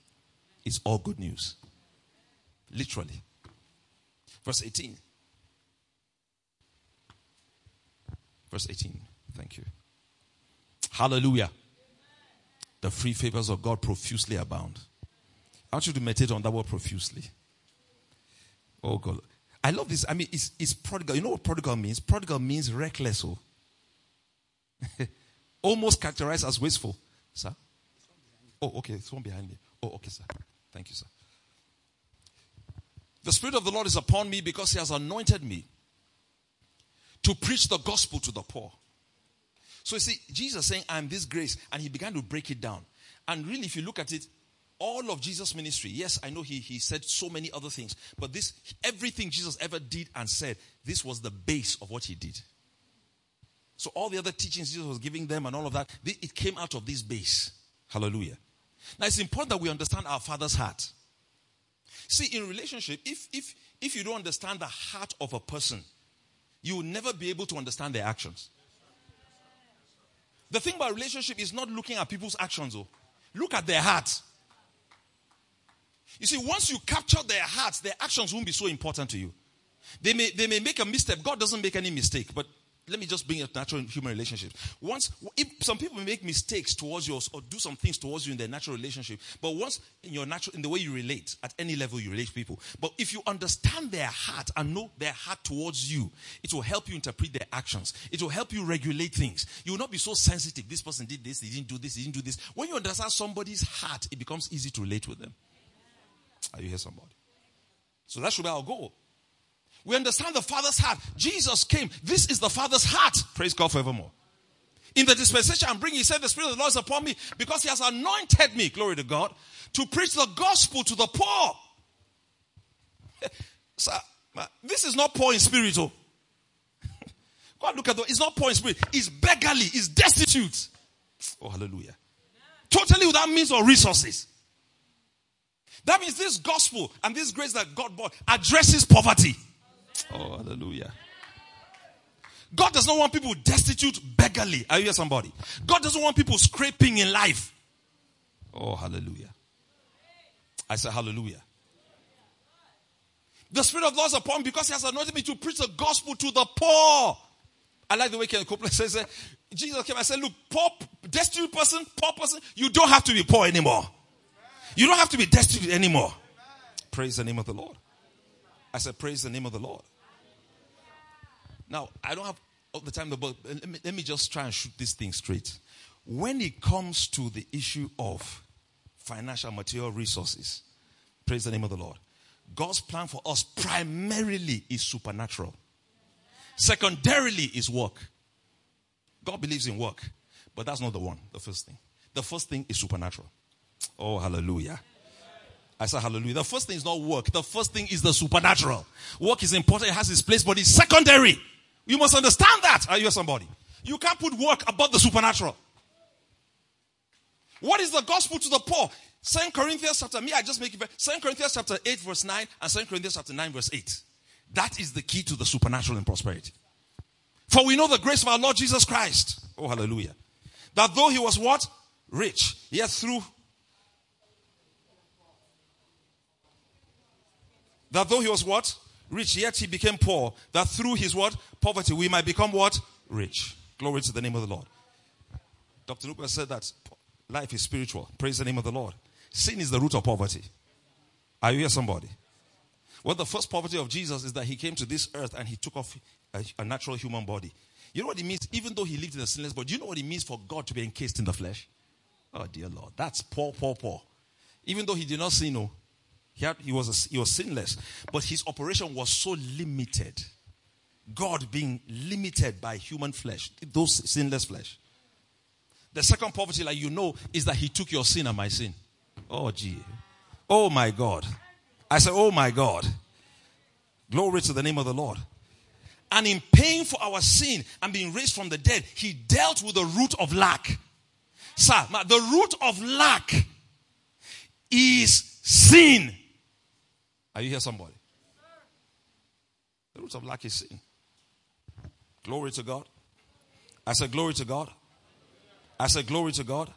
it's all good news. Literally. Verse 18. Verse 18. Thank you. Hallelujah the free favors of God profusely abound. I want you to meditate on that word profusely. Oh God. I love this. I mean, it's, it's prodigal. You know what prodigal means? Prodigal means reckless. Oh. [laughs] Almost characterized as wasteful. Sir? Oh, okay. It's one behind me. Oh, okay, sir. Thank you, sir. The Spirit of the Lord is upon me because He has anointed me to preach the gospel to the poor. So you see, Jesus saying, I'm this grace, and he began to break it down. And really, if you look at it, all of Jesus' ministry, yes, I know he, he said so many other things, but this, everything Jesus ever did and said, this was the base of what he did. So all the other teachings Jesus was giving them and all of that, it came out of this base. Hallelujah. Now it's important that we understand our Father's heart. See, in relationship, if if if you don't understand the heart of a person, you will never be able to understand their actions. The thing about relationship is not looking at people's actions, though. Look at their hearts. You see, once you capture their hearts, their actions won't be so important to you. They may, they may make a misstep. God doesn't make any mistake, but let me just bring up natural human relationships. Once, if some people make mistakes towards you or do some things towards you in their natural relationship, but once in your natural, in the way you relate, at any level you relate to people, but if you understand their heart and know their heart towards you, it will help you interpret their actions. It will help you regulate things. You will not be so sensitive. This person did this, he didn't do this, he didn't do this. When you understand somebody's heart, it becomes easy to relate with them. Are you here, somebody? So that should be our goal. We understand the Father's heart. Jesus came. This is the Father's heart. Praise God forevermore. In the dispensation I'm bringing, he said, The Spirit of the Lord is upon me because he has anointed me, glory to God, to preach the gospel to the poor. [laughs] so, this is not poor in spirit. Oh. [laughs] God, look at that. It's not poor in spirit. It's beggarly. It's destitute. Oh, hallelujah. Totally without means or resources. That means this gospel and this grace that God brought addresses poverty. Oh, hallelujah. God does not want people destitute, beggarly. Are you here, somebody? God doesn't want people scraping in life. Oh, hallelujah. I say hallelujah. The Spirit of the Lord is upon me because He has anointed me to preach the gospel to the poor. I like the way Ken Copeland [laughs] says that. Jesus came and said, Look, poor, destitute person, poor person, you don't have to be poor anymore. You don't have to be destitute anymore. Praise the name of the Lord. I said, Praise the name of the Lord. Now, I don't have all the time, but let me, let me just try and shoot this thing straight. When it comes to the issue of financial material resources, praise the name of the Lord. God's plan for us primarily is supernatural. Secondarily is work. God believes in work, but that's not the one, the first thing. The first thing is supernatural. Oh, hallelujah. I said hallelujah. The first thing is not work. The first thing is the supernatural. Work is important. It has its place, but it's secondary. You must understand that. Ah, are you somebody? You can't put work above the supernatural. What is the gospel to the poor? Second Corinthians chapter, me, I just make it Second Corinthians chapter 8, verse 9, and Second Corinthians chapter 9, verse 8. That is the key to the supernatural and prosperity. For we know the grace of our Lord Jesus Christ. Oh, hallelujah. That though he was what? Rich, yet through that though he was what? Rich, yet he became poor, that through his what? Poverty, we might become what? Rich. Glory to the name of the Lord. Dr. Luca said that life is spiritual. Praise the name of the Lord. Sin is the root of poverty. Are you here, somebody? Well, the first poverty of Jesus is that he came to this earth and he took off a, a natural human body. You know what it means? Even though he lived in a sinless body, do you know what it means for God to be encased in the flesh? Oh, dear Lord. That's poor, poor, poor. Even though he did not sin, no, he, had, he, was he was sinless, but his operation was so limited. God being limited by human flesh, those sinless flesh. The second poverty, like you know, is that he took your sin and my sin. Oh, gee. Oh, my God. I said, Oh, my God. Glory to the name of the Lord. And in paying for our sin and being raised from the dead, he dealt with the root of lack. Sir, the root of lack is sin. Are you here, somebody? The root of lack is sin. Glory to God. I said, Glory to God. I said, Glory to God.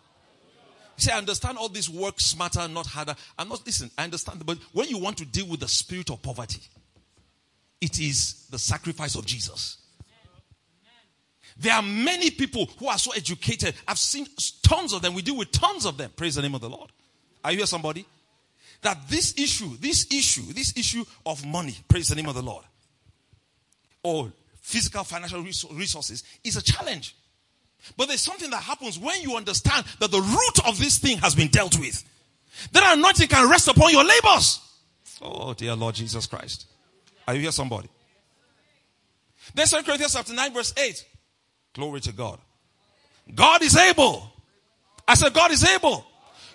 You see, I understand all this work smarter, not harder. I'm not, listen, I understand, but when you want to deal with the spirit of poverty, it is the sacrifice of Jesus. There are many people who are so educated. I've seen tons of them. We deal with tons of them. Praise the name of the Lord. Are you here, somebody? That this issue, this issue, this issue of money, praise the name of the Lord, or physical financial resources is a challenge. But there's something that happens when you understand that the root of this thing has been dealt with. Then anointing can rest upon your labors. Oh, dear Lord Jesus Christ. Are you here, somebody? Then 2 Corinthians chapter 9, verse 8. Glory to God. God is able. I said, God is able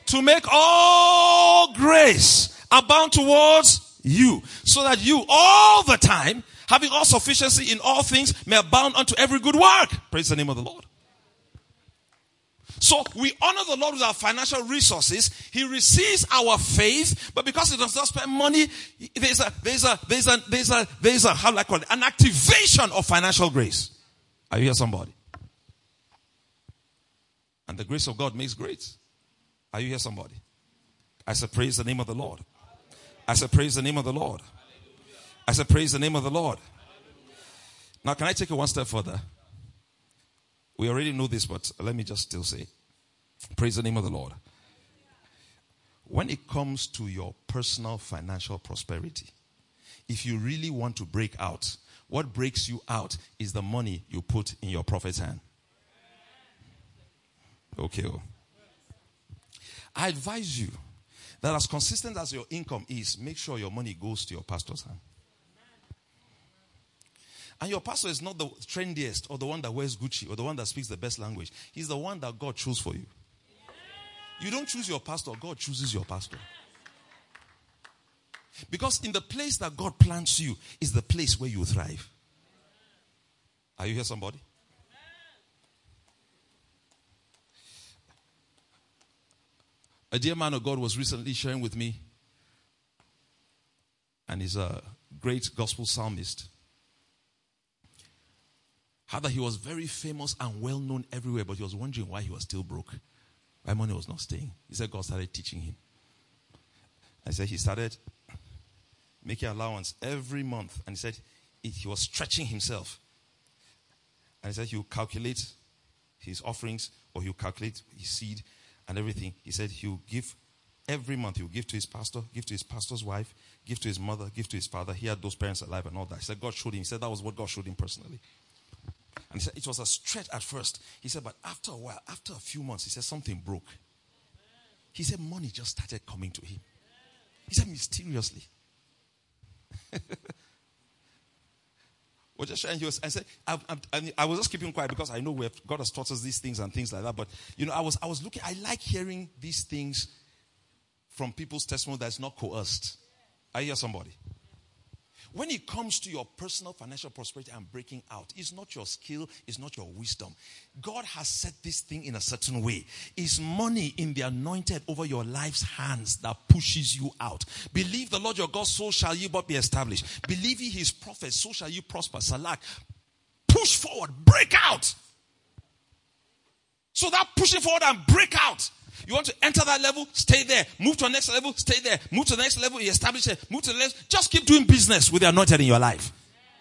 to make all grace abound towards you, so that you all the time, having all sufficiency in all things, may abound unto every good work. Praise the name of the Lord. So we honor the Lord with our financial resources. He receives our faith, but because he does not spend money, there's a, there's a, there's a, there's a, there's a, how do I call it? An activation of financial grace. Are you here somebody? And the grace of God makes great. Are you here, somebody? I said, Praise the name of the Lord. I said, Praise the name of the Lord. I said, Praise the name of the Lord. Now, can I take it one step further? We already know this, but let me just still say, Praise the name of the Lord. When it comes to your personal financial prosperity, if you really want to break out, what breaks you out is the money you put in your prophet's hand. Okay. Oh. I advise you that as consistent as your income is, make sure your money goes to your pastor's hand. And your pastor is not the trendiest or the one that wears Gucci or the one that speaks the best language. He's the one that God chose for you. You don't choose your pastor, God chooses your pastor. Because in the place that God plants you is the place where you thrive. Are you here, somebody? A dear man of God was recently sharing with me, and he's a great gospel psalmist. How that he was very famous and well known everywhere, but he was wondering why he was still broke. Why money was not staying. He said God started teaching him. I said he started making allowance every month, and he said he was stretching himself. And he said he'll calculate his offerings or he'll calculate his seed and everything. He said he'll give every month, he'll give to his pastor, give to his pastor's wife, give to his mother, give to his father. He had those parents alive and all that. He said God showed him. He said that was what God showed him personally. And he said it was a stretch at first. He said, but after a while, after a few months, he said something broke. He said money just started coming to him. He said mysteriously. [laughs] We're just sharing. He was, I said, I, I, I, was just keeping quiet because I know we have, God has taught us these things and things like that. But you know, I was, I was looking. I like hearing these things from people's testimony that's not coerced. I hear somebody. When it comes to your personal financial prosperity and breaking out, it's not your skill, it's not your wisdom. God has set this thing in a certain way. It's money in the anointed over your life's hands that pushes you out. Believe the Lord your God, so shall you but be established. Believe ye his prophet, so shall you prosper. Salak. Push forward, break out. So that pushing forward and break out you want to enter that level, stay there. Move to the next level, stay there. Move to the next level, you establish it. Move to the next. Just keep doing business with the anointed in your life.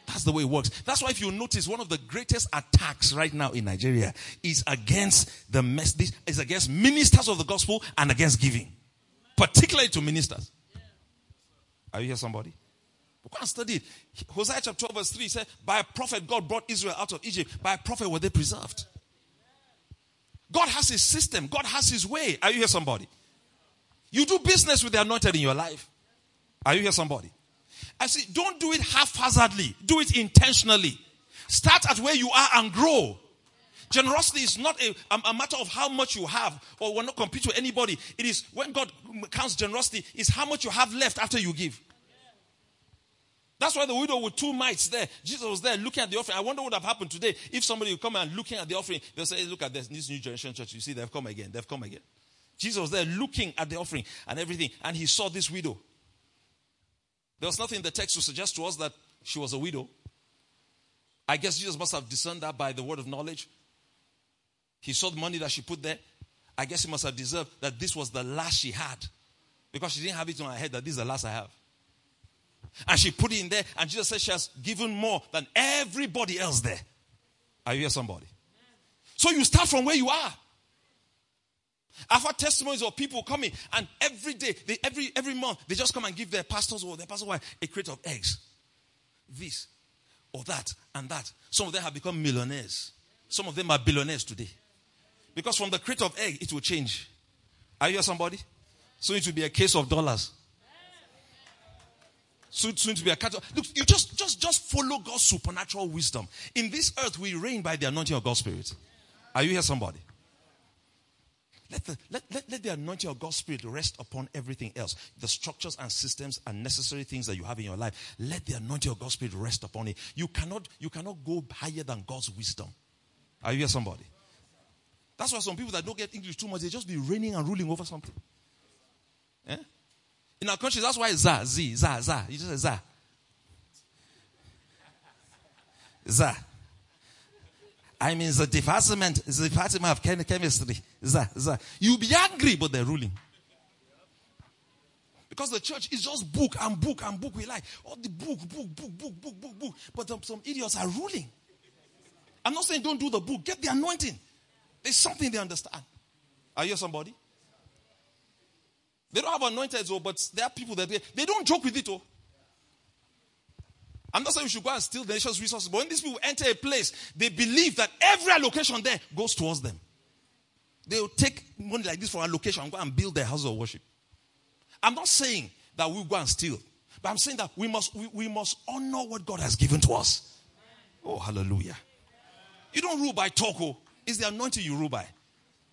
That's the way it works. That's why if you notice, one of the greatest attacks right now in Nigeria is against the mess, this is against ministers of the gospel and against giving. Particularly to ministers. Are you here, somebody? Go and study it. Hosea chapter 12 verse 3 said, by a prophet God brought Israel out of Egypt. By a prophet were they preserved. God has his system. God has his way. Are you here, somebody? You do business with the anointed in your life. Are you here, somebody? I say, don't do it haphazardly. Do it intentionally. Start at where you are and grow. Generosity is not a, a, matter of how much you have or will not compete with anybody. It is when God counts generosity is how much you have left after you give. That's why the widow with two mites there, Jesus was there looking at the offering. I wonder what would have happened today if somebody would come and looking at the offering. They'll say, look at this, this new generation church. You see, they've come again. They've come again. Jesus was there looking at the offering and everything, and he saw this widow. There was nothing in the text to suggest to us that she was a widow. I guess Jesus must have discerned that by the word of knowledge. He saw the money that she put there. I guess he must have deserved that this was the last she had. Because she didn't have it on her head that this is the last I have. And she put it in there, and Jesus said she has given more than everybody else there. Are you here, somebody? So you start from where you are. I've had testimonies of people coming, and every day, they, every every month, they just come and give their pastors or their pastor wife a crate of eggs. This or that and that. Some of them have become millionaires. Some of them are billionaires today. Because from the crate of egg, it will change. Are you here, somebody? So it will be a case of dollars soon, soon to be a cattle. Look, you just, just, just follow God's supernatural wisdom. In this earth, we reign by the anointing of God's Spirit. Are you here, somebody? Let the, let, let, let the anointing of God's Spirit rest upon everything else. The structures and systems and necessary things that you have in your life. Let the anointing of God's Spirit rest upon it. You cannot, you cannot go higher than God's wisdom. Are you here, somebody? That's why some people that don't get English too much, they just be reigning and ruling over something. Eh? In our country, that's why za, z, za, za. You just say za. Za. I mean, the department, the department of chemistry. Za, za. You'll be angry, but they're ruling. Because the church is just book and book and book. We like all the book, book, book, book, book, book, book. But um, some idiots are ruling. I'm not saying don't do the book. Get the anointing. There's something they understand. Are you somebody? They don't have anointed, oh, but there are people that they, they don't joke with it. Oh. I'm not saying we should go and steal the nation's resources, but when these people enter a place, they believe that every allocation there goes towards them. They will take money like this for allocation and go and build their house of worship. I'm not saying that we'll go and steal, but I'm saying that we must we, we must honor what God has given to us. Oh, hallelujah. You don't rule by talk, oh. It's the anointing you rule by.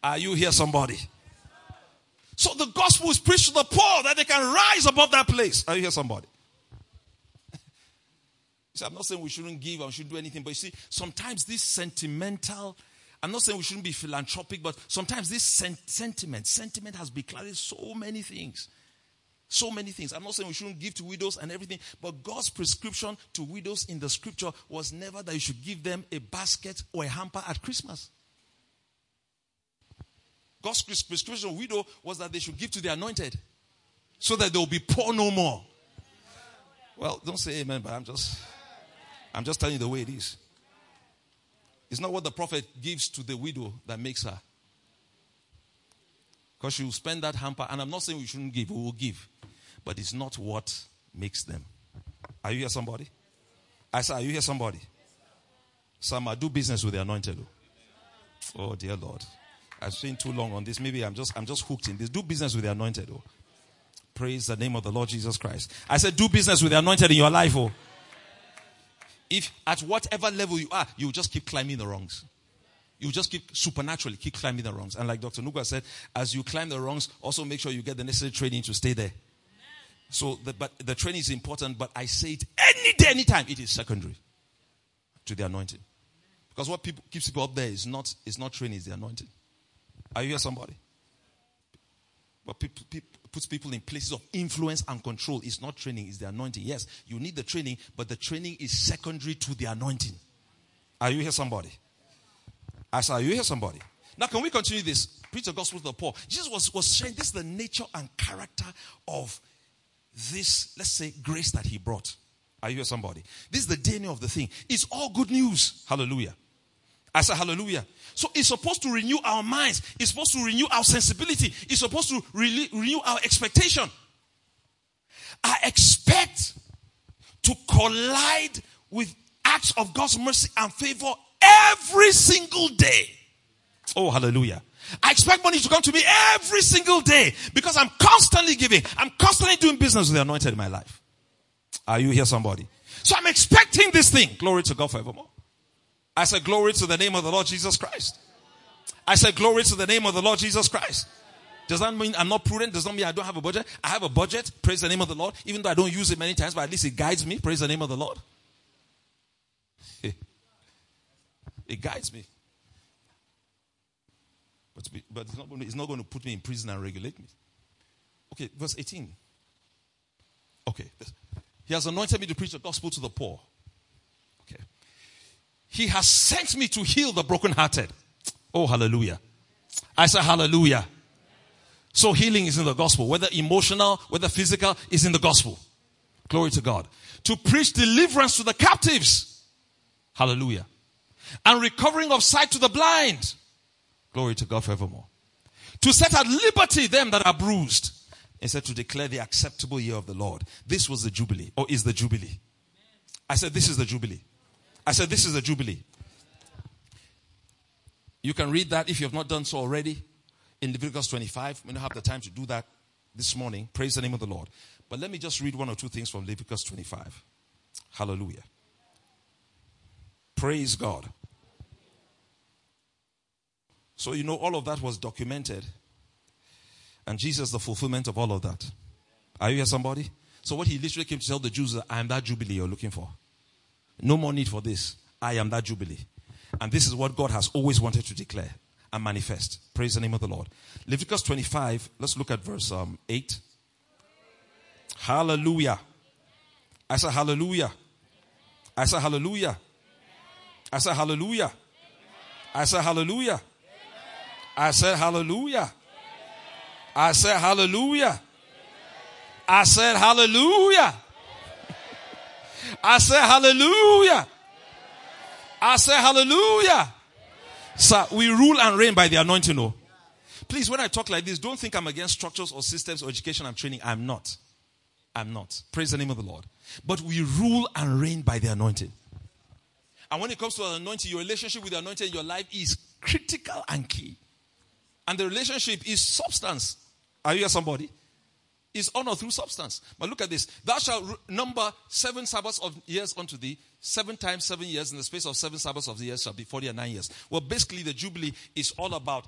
Are you here, somebody? So the gospel is preached to the poor that they can rise above that place. Are you here, somebody? [laughs] see, I'm not saying we shouldn't give or shouldn't do anything, but you see, sometimes this sentimental, I'm not saying we shouldn't be philanthropic, but sometimes this sen- sentiment, sentiment has beclouded so many things. So many things. I'm not saying we shouldn't give to widows and everything, but God's prescription to widows in the scripture was never that you should give them a basket or a hamper at Christmas. God's prescription widow was that they should give to the anointed so that they will be poor no more. Well, don't say amen, but I'm just I'm just telling you the way it is. It's not what the prophet gives to the widow that makes her. Because she will spend that hamper, and I'm not saying we shouldn't give, we will give. But it's not what makes them. Are you here, somebody? I said, Are you here, somebody? Some do business with the anointed. Oh, oh dear Lord. I've seen too long on this. Maybe I'm just I'm just hooked in this. Do business with the anointed. Oh. Praise the name of the Lord Jesus Christ. I said, do business with the anointed in your life. Oh. If at whatever level you are, you just keep climbing the rungs. You just keep supernaturally keep climbing the rungs. And like Dr. Nuga said, as you climb the rungs, also make sure you get the necessary training to stay there. So, the, but the training is important, but I say it any day, anytime. It is secondary to the anointing. Because what people, keeps people up there is not, is not training, it's the anointing. Are you here, somebody? But people, people, puts people in places of influence and control. It's not training, it's the anointing. Yes, you need the training, but the training is secondary to the anointing. Are you here, somebody? I said, Are you here, somebody? Now, can we continue this? Preach the gospel to the poor. Jesus was, was sharing this is the nature and character of this, let's say, grace that he brought. Are you here, somebody? This is the DNA of the thing. It's all good news. Hallelujah. I said, Hallelujah. So it's supposed to renew our minds. It's supposed to renew our sensibility. It's supposed to re- renew our expectation. I expect to collide with acts of God's mercy and favor every single day. Oh, hallelujah. I expect money to come to me every single day because I'm constantly giving. I'm constantly doing business with the anointed in my life. Are you here, somebody? So I'm expecting this thing. Glory to God forevermore. I said, Glory to the name of the Lord Jesus Christ. I said, Glory to the name of the Lord Jesus Christ. Does that mean I'm not prudent? Does that mean I don't have a budget? I have a budget. Praise the name of the Lord. Even though I don't use it many times, but at least it guides me. Praise the name of the Lord. [laughs] it guides me. But, but it's, not to, it's not going to put me in prison and regulate me. Okay, verse 18. Okay. He has anointed me to preach the gospel to the poor. He has sent me to heal the brokenhearted. Oh, hallelujah. I say hallelujah. So healing is in the gospel, whether emotional, whether physical, is in the gospel. Glory to God. To preach deliverance to the captives. Hallelujah. And recovering of sight to the blind. Glory to God forevermore. To set at liberty them that are bruised. and Instead to declare the acceptable year of the Lord. This was the Jubilee, or is the Jubilee. I said, this is the Jubilee. I said, This is a jubilee. You can read that if you have not done so already in Leviticus 25. We don't have the time to do that this morning. Praise the name of the Lord. But let me just read one or two things from Leviticus 25. Hallelujah. Praise God. So, you know, all of that was documented. And Jesus, the fulfillment of all of that. Are you here, somebody? So, what he literally came to tell the Jews, I am that jubilee you're looking for. No more need for this. I am that Jubilee. And this is what God has always wanted to declare and manifest. Praise the name of the Lord. Leviticus 25, let's look at verse um, 8. Hallelujah. I say hallelujah. I say hallelujah. I say hallelujah. I say hallelujah. I say hallelujah. I say hallelujah. I said hallelujah. I said hallelujah. I said hallelujah. Sir, we rule and reign by the anointing. Oh. Please, when I talk like this, don't think I'm against structures or systems or education and training. I'm not. I'm not. Praise the name of the Lord. But we rule and reign by the anointing. And when it comes to anointing, your relationship with the anointing in your life is critical and key. And the relationship is substance. Are you here, somebody? Is honor through substance. But look at this. Thou shalt number seven Sabbaths of years unto thee. Seven times seven years in the space of seven Sabbaths of the years shall be 40 and nine years. Well, basically, the Jubilee is all about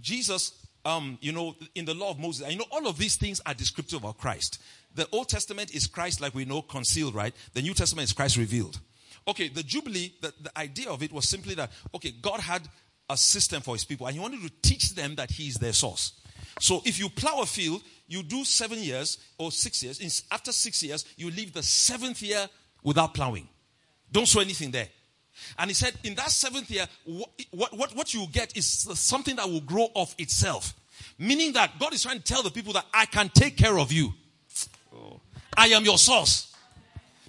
Jesus, um, you know, in the law of Moses. And you know, all of these things are descriptive of Christ. The Old Testament is Christ, like we know, concealed, right? The New Testament is Christ revealed. Okay, the Jubilee, the, the idea of it was simply that, okay, God had a system for his people and he wanted to teach them that he is their source. So if you plow a field, you do seven years or six years. After six years, you leave the seventh year without plowing. Don't sow anything there. And he said, in that seventh year, what, what, what you get is something that will grow of itself. Meaning that God is trying to tell the people that I can take care of you. I am your source.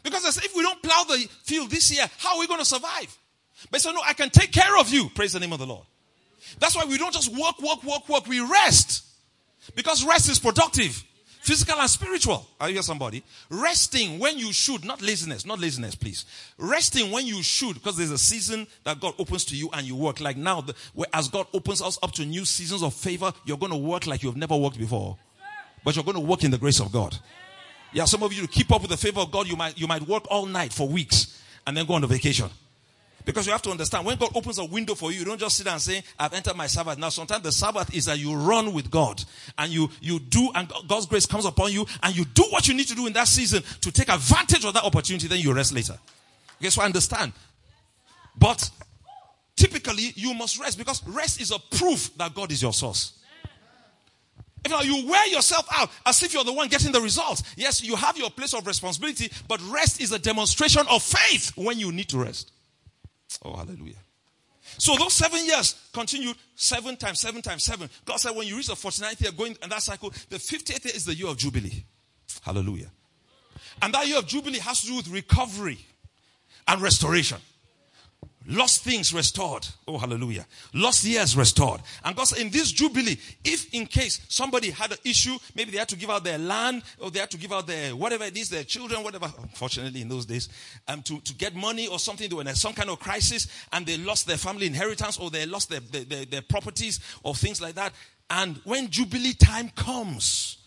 Because if we don't plow the field this year, how are we going to survive? But so no, I can take care of you. Praise the name of the Lord. That's why we don't just work, work, work, work. We rest. Because rest is productive. Physical and spiritual. Are you hear somebody? Resting when you should, not laziness, not laziness, please. Resting when you should, because there's a season that God opens to you and you work. Like now, the, as God opens us up to new seasons of favor, you're going to work like you've never worked before. But you're going to work in the grace of God. Yeah, some of you to keep up with the favor of God, you might, you might work all night for weeks and then go on a vacation. Because you have to understand, when God opens a window for you, you don't just sit and say, I've entered my Sabbath. Now, sometimes the Sabbath is that you run with God and you, you do, and God's grace comes upon you and you do what you need to do in that season to take advantage of that opportunity, then you rest later. Okay, so I understand. But typically, you must rest because rest is a proof that God is your source. If you wear yourself out as if you're the one getting the results. Yes, you have your place of responsibility, but rest is a demonstration of faith when you need to rest. Oh, hallelujah. So those seven years continued seven times, seven times seven. God said when you reach the 49th year going in that cycle, the 50th year is the year of Jubilee. Hallelujah. And that year of Jubilee has to do with recovery and restoration. Lost things restored. Oh, hallelujah. Lost years restored. And God said, in this Jubilee, if in case somebody had an issue, maybe they had to give out their land or they had to give out their whatever it is, their children, whatever, unfortunately in those days, um, to, to get money or something, they were in some kind of crisis and they lost their family inheritance or they lost their, their, their, their properties or things like that. And when Jubilee time comes,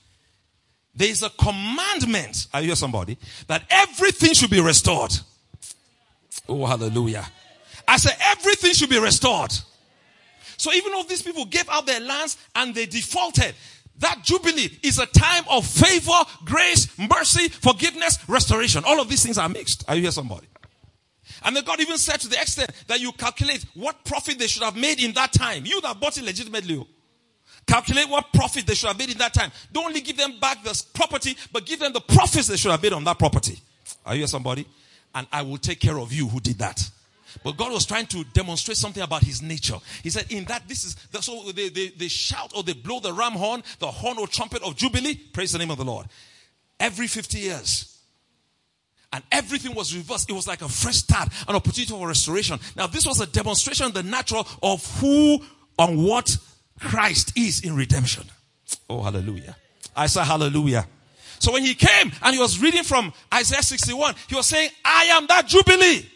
there is a commandment, I hear somebody, that everything should be restored. Oh, hallelujah. I said everything should be restored. So even though these people gave out their lands and they defaulted, that jubilee is a time of favor, grace, mercy, forgiveness, restoration. All of these things are mixed. Are you here, somebody? And then God even said to the extent that you calculate what profit they should have made in that time. You that bought it legitimately. Oh. Calculate what profit they should have made in that time. Don't only give them back the property, but give them the profits they should have made on that property. Are you here, somebody? And I will take care of you who did that. But God was trying to demonstrate something about his nature. He said, in that this is, the, so they, they, they shout or they blow the ram horn, the horn or trumpet of Jubilee. Praise the name of the Lord. Every 50 years. And everything was reversed. It was like a fresh start, an opportunity for restoration. Now, this was a demonstration, the natural, of who and what Christ is in redemption. Oh, hallelujah. I say hallelujah. So when he came and he was reading from Isaiah 61, he was saying, I am that Jubilee.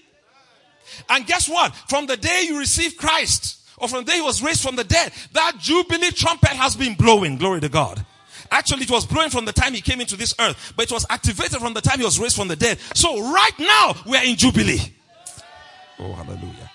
And guess what? From the day you received Christ, or from the day he was raised from the dead, that jubilee trumpet has been blowing. Glory to God. Actually, it was blowing from the time he came into this earth, but it was activated from the time he was raised from the dead. So right now, we are in jubilee. Oh, hallelujah.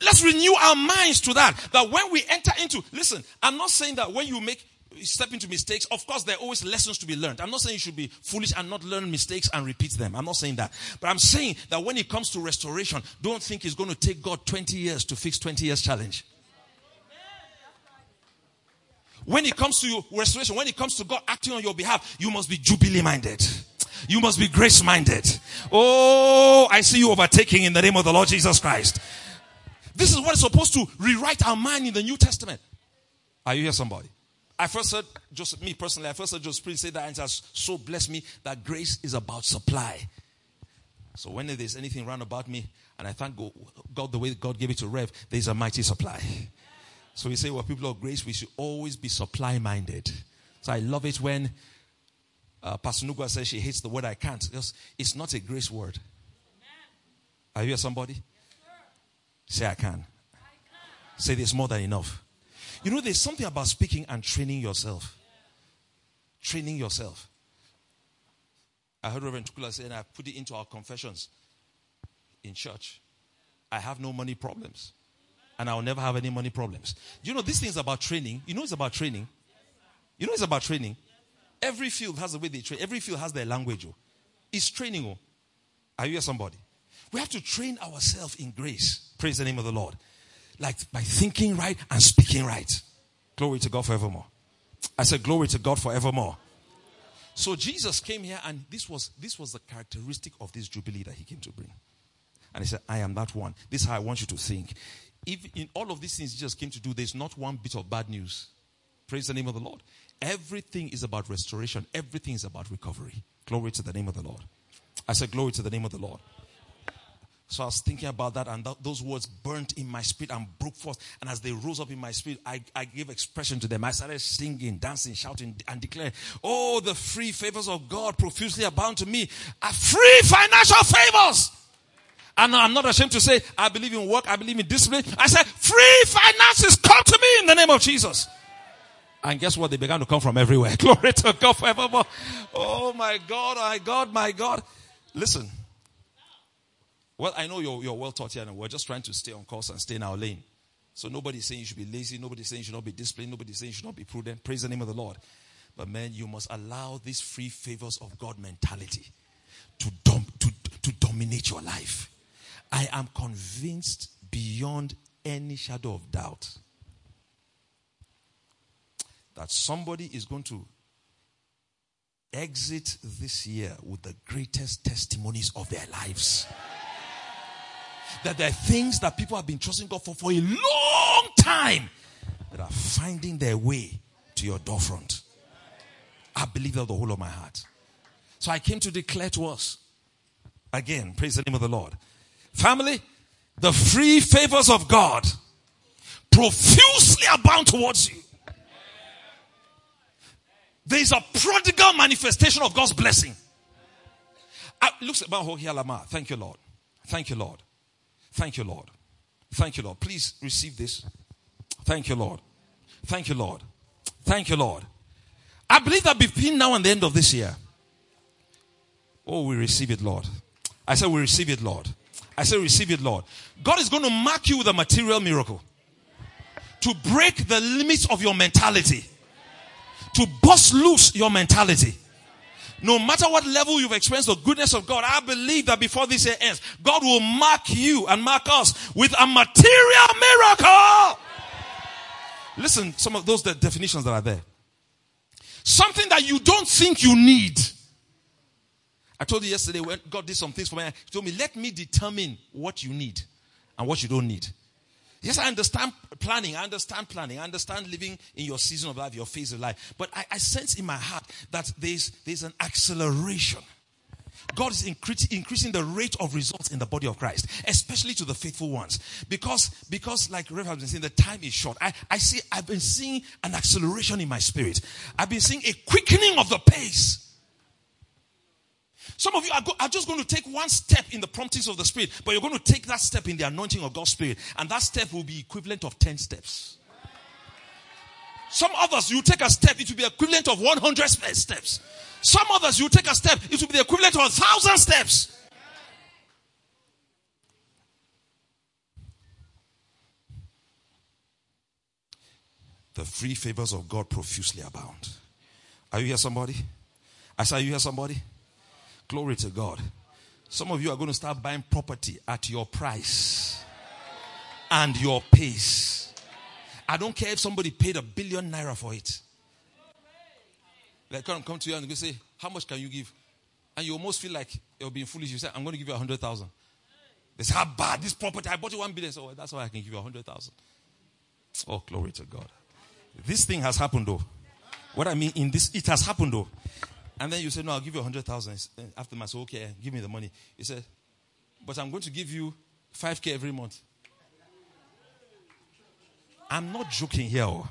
Let's renew our minds to that. That when we enter into, listen, I'm not saying that when you make step into mistakes, of course, there are always lessons to be learned. I'm not saying you should be foolish and not learn mistakes and repeat them. I'm not saying that. But I'm saying that when it comes to restoration, don't think it's going to take God 20 years to fix 20 years challenge. When it comes to restoration, when it comes to God acting on your behalf, you must be jubilee minded. You must be grace minded. Oh, I see you overtaking in the name of the Lord Jesus Christ. This is what is supposed to rewrite our mind in the New Testament. Are you here, somebody? I first heard, just me personally, I first heard Joseph Prince say that and has so blessed me that grace is about supply. So when there's anything round about me, and I thank God the way God gave it to Rev, there's a mighty supply. So we say, well, people of grace, we should always be supply minded. So I love it when uh, Pastor Nuga says she hates the word I can't. Because it's not a grace word. Are you somebody? Say, I can. I can. Say, there's more than enough. You know, there's something about speaking and training yourself. Training yourself. I heard Reverend Tukula say, and I put it into our confessions in church. I have no money problems. And I'll never have any money problems. You know, this thing is about training. You know, it's about training. You know, it's about training. Every field has the way they train. Every field has their language. Oh. It's training. Oh. Are you here, somebody? We have to train ourselves in grace. Praise the name of the Lord. Like by thinking right and speaking right. Glory to God forevermore. I said, Glory to God forevermore. So Jesus came here, and this was this was the characteristic of this jubilee that he came to bring. And he said, I am that one. This is how I want you to think. If in all of these things Jesus came to do, there's not one bit of bad news. Praise the name of the Lord. Everything is about restoration, everything is about recovery. Glory to the name of the Lord. I said, Glory to the name of the Lord. So I was thinking about that, and th- those words burnt in my spirit and broke forth. And as they rose up in my spirit, I, I gave expression to them. I started singing, dancing, shouting, and declaring, Oh, the free favors of God profusely abound to me. Free financial favors. And I'm not ashamed to say, I believe in work, I believe in discipline. I said, free finances come to me in the name of Jesus. And guess what? They began to come from everywhere. [laughs] Glory to God forevermore. Oh my God, my God, my God. Listen. Well, I know you're, you're well taught here and we're just trying to stay on course and stay in our lane. So nobody's saying you should be lazy. Nobody's saying you should not be disciplined. Nobody's saying you should not be prudent. Praise the name of the Lord. But man, you must allow this free favors of God mentality to, dom- to, to dominate your life. I am convinced beyond any shadow of doubt that somebody is going to exit this year with the greatest testimonies of their lives. That there are things that people have been trusting God for for a long time that are finding their way to your door front. I believe that with the whole of my heart. So I came to declare to us again, praise the name of the Lord. Family, the free favors of God profusely abound towards you. There is a prodigal manifestation of God's blessing. Looks about Thank you, Lord. Thank you, Lord. Thank you, Lord. Thank you, Lord. Please receive this. Thank you, Lord. Thank you, Lord. Thank you, Lord. I believe that between now and the end of this year, oh, we receive it, Lord. I said, we receive it, Lord. I said, receive it, Lord. God is going to mark you with a material miracle to break the limits of your mentality to bust loose your mentality. No matter what level you've experienced the goodness of God, I believe that before this year ends, God will mark you and mark us with a material miracle. Listen, some of those definitions that are there. Something that you don't think you need. I told you yesterday when God did some things for me. He told me, let me determine what you need and what you don't need. Yes, I understand planning. I understand planning. I understand living in your season of life, your phase of life. But I, I sense in my heart that there's, there's an acceleration. God is increasing the rate of results in the body of Christ, especially to the faithful ones. Because, because like Rev has been saying, the time is short. I, I see, I've been seeing an acceleration in my spirit. I've been seeing a quickening of the pace some of you are, go- are, just going to take one step in the promptings of the Spirit, but you're going to take that step in the anointing of God's Spirit, and that step will be equivalent of 10 steps. Some others, you take a step, it will be equivalent of 100 steps. Some others, you take a step, it will be the equivalent of a thousand steps. The free favors of God profusely abound. Are you here, somebody? I say, Are you here, somebody? Glory to God. Some of you are going to start buying property at your price and your pace. I don't care if somebody paid a billion naira for it. They come, come to you and they say, How much can you give? And you almost feel like you're being foolish. You say, I'm going to give you a hundred thousand. They say, How bad this property? I bought you one billion. So that's why I can give you a hundred thousand. Oh, glory to God. This thing has happened though. What I mean in this, it has happened though. And then you say, No, I'll give you a hundred thousand. After my say, okay, give me the money. He said, But I'm going to give you 5k every month. I'm not joking here. Oh,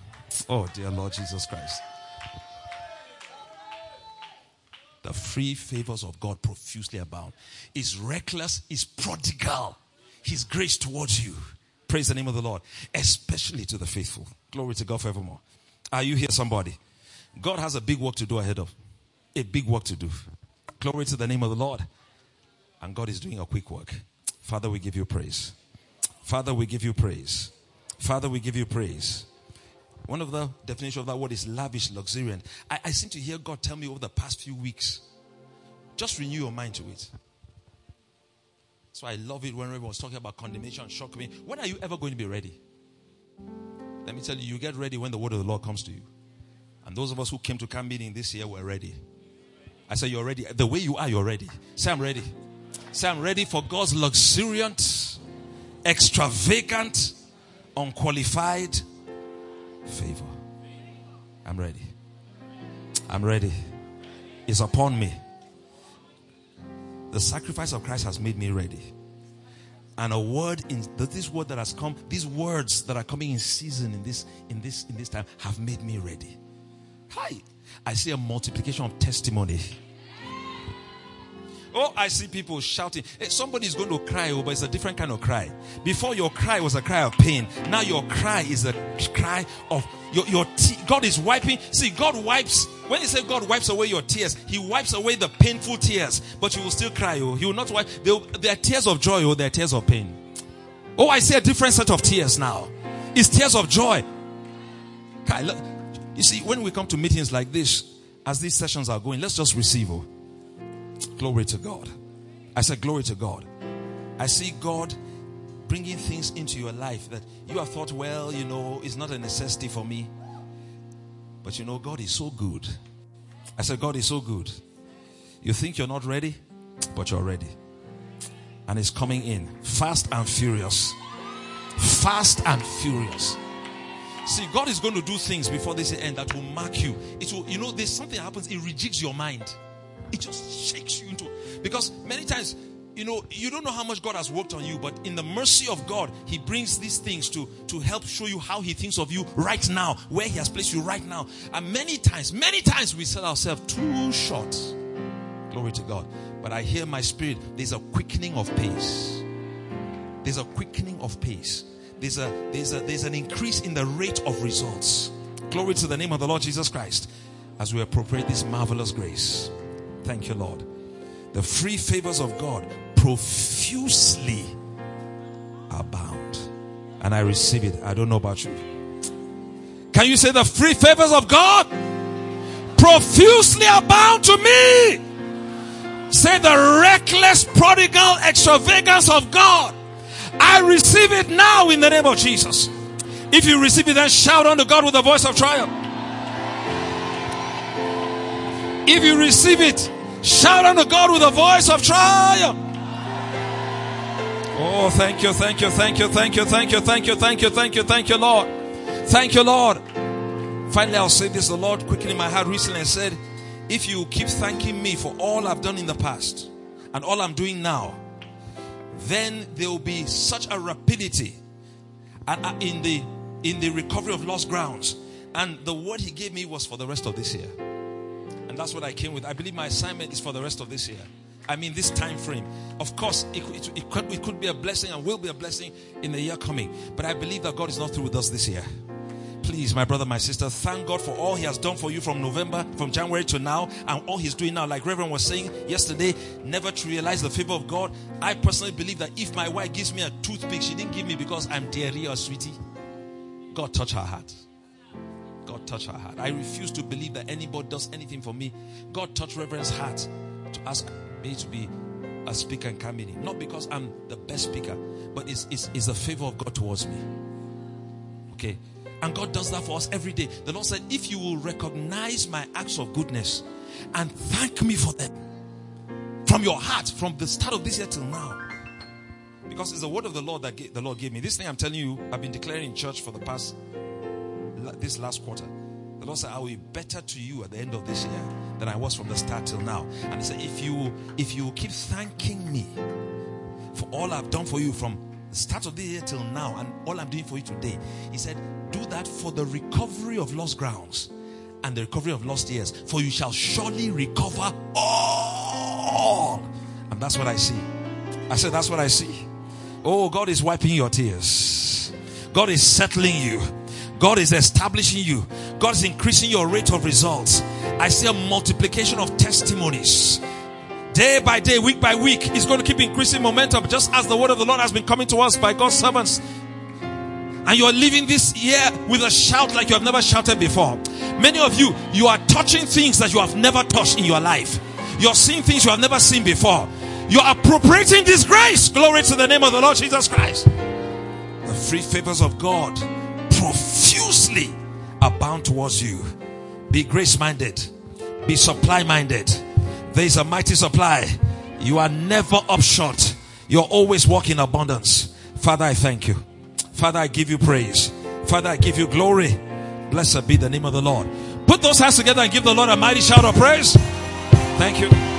oh dear Lord Jesus Christ. The free favors of God profusely abound. Is reckless, is prodigal. His grace towards you. Praise the name of the Lord, especially to the faithful. Glory to God forevermore. Are you here, somebody? God has a big work to do ahead of. A big work to do. Glory to the name of the Lord. And God is doing a quick work. Father, we give you praise. Father, we give you praise. Father, we give you praise. One of the definitions of that word is lavish, luxuriant. I, I seem to hear God tell me over the past few weeks. Just renew your mind to it. So I love it when everyone's talking about condemnation, shock me. When are you ever going to be ready? Let me tell you, you get ready when the word of the Lord comes to you. And those of us who came to camp meeting this year were ready. I say you're ready. The way you are, you're ready. Say I'm ready. Say I'm ready for God's luxuriant, extravagant, unqualified favor. I'm ready. I'm ready. It's upon me. The sacrifice of Christ has made me ready. And a word in this word that has come, these words that are coming in season in this in this in this time have made me ready. Hi. I see a multiplication of testimony. Oh, I see people shouting. Eh, hey, somebody's going to cry, oh, but it's a different kind of cry. Before your cry was a cry of pain. Now your cry is a cry of your, your God is wiping. See, God wipes. When he said God wipes away your tears, he wipes away the painful tears, but you will still cry. Oh, he will not wipe. They are tears of joy, oh, they are tears of pain. Oh, I see a different set of tears now. It's tears of joy. You see, when we come to meetings like this, as these sessions are going, let's just receive. Oh. Glory to God. I said, Glory to God. I see God bringing things into your life that you have thought, well, you know, it's not a necessity for me. But you know, God is so good. I said, God is so good. You think you're not ready, but you're ready. And it's coming in fast and furious. Fast and furious. See, God is going to do things before this end that will mark you. It will, you know, there's something happens, it rejigs your mind. It just shakes you into because many times you know you don't know how much God has worked on you, but in the mercy of God, He brings these things to to help show you how He thinks of you right now, where He has placed you right now. And many times, many times we sell ourselves too short. Glory to God. But I hear my spirit. There's a quickening of pace. There's a quickening of pace. There's a there's a there's an increase in the rate of results. Glory to the name of the Lord Jesus Christ as we appropriate this marvelous grace. Thank you, Lord. The free favors of God profusely abound. And I receive it. I don't know about you. Can you say the free favors of God profusely abound to me? Say the reckless, prodigal extravagance of God. I receive it now in the name of Jesus. If you receive it, then shout unto God with a voice of triumph. If you receive it, Shout unto God with a voice of triumph. Oh, thank you, thank you, thank you, thank you, thank you, thank you, thank you, thank you, thank you, Lord. Thank you, Lord. Finally, I'll say this. The Lord quickened in my heart recently and said, If you keep thanking me for all I've done in the past and all I'm doing now, then there will be such a rapidity uh, uh, in the in the recovery of lost grounds. And the word he gave me was for the rest of this year. And that's what I came with. I believe my assignment is for the rest of this year. I mean, this time frame. Of course, it, it, it, could, it could be a blessing and will be a blessing in the year coming. But I believe that God is not through with us this year. Please, my brother, my sister, thank God for all He has done for you from November, from January to now, and all He's doing now. Like Reverend was saying yesterday, never to realize the favor of God. I personally believe that if my wife gives me a toothpick, she didn't give me because I'm dearie or sweetie. God touch her heart. God touch her heart. I refuse to believe that anybody does anything for me. God touch Reverend's heart to ask me to be a speaker in camp meeting. Not because I'm the best speaker, but it's, it's, it's a favor of God towards me. Okay. And God does that for us every day. The Lord said, if you will recognize my acts of goodness and thank me for them from your heart, from the start of this year till now. Because it's the word of the Lord that the Lord gave me. This thing I'm telling you, I've been declaring in church for the past this last quarter. The Lord said, I will be better to you at the end of this year than I was from the start till now. And he said, if you if you keep thanking me for all I've done for you from start of the year till now and all I'm doing for you today, he said, do that for the recovery of lost grounds and the recovery of lost years. For you shall surely recover all. And that's what I see. I said, that's what I see. Oh, God is wiping your tears. God is settling you. God is establishing you. God is increasing your rate of results. I see a multiplication of testimonies. Day by day, week by week, He's going to keep increasing momentum just as the word of the Lord has been coming to us by God's servants. And you're living this year with a shout like you have never shouted before. Many of you, you are touching things that you have never touched in your life. You're seeing things you have never seen before. You're appropriating this grace. Glory to the name of the Lord Jesus Christ. The free favors of God profusely abound towards you. Be grace minded, be supply minded. There is a mighty supply. You are never up short. You're always walking abundance. Father, I thank you. Father, I give you praise. Father, I give you glory. Blessed be the name of the Lord. Put those hands together and give the Lord a mighty shout of praise. Thank you.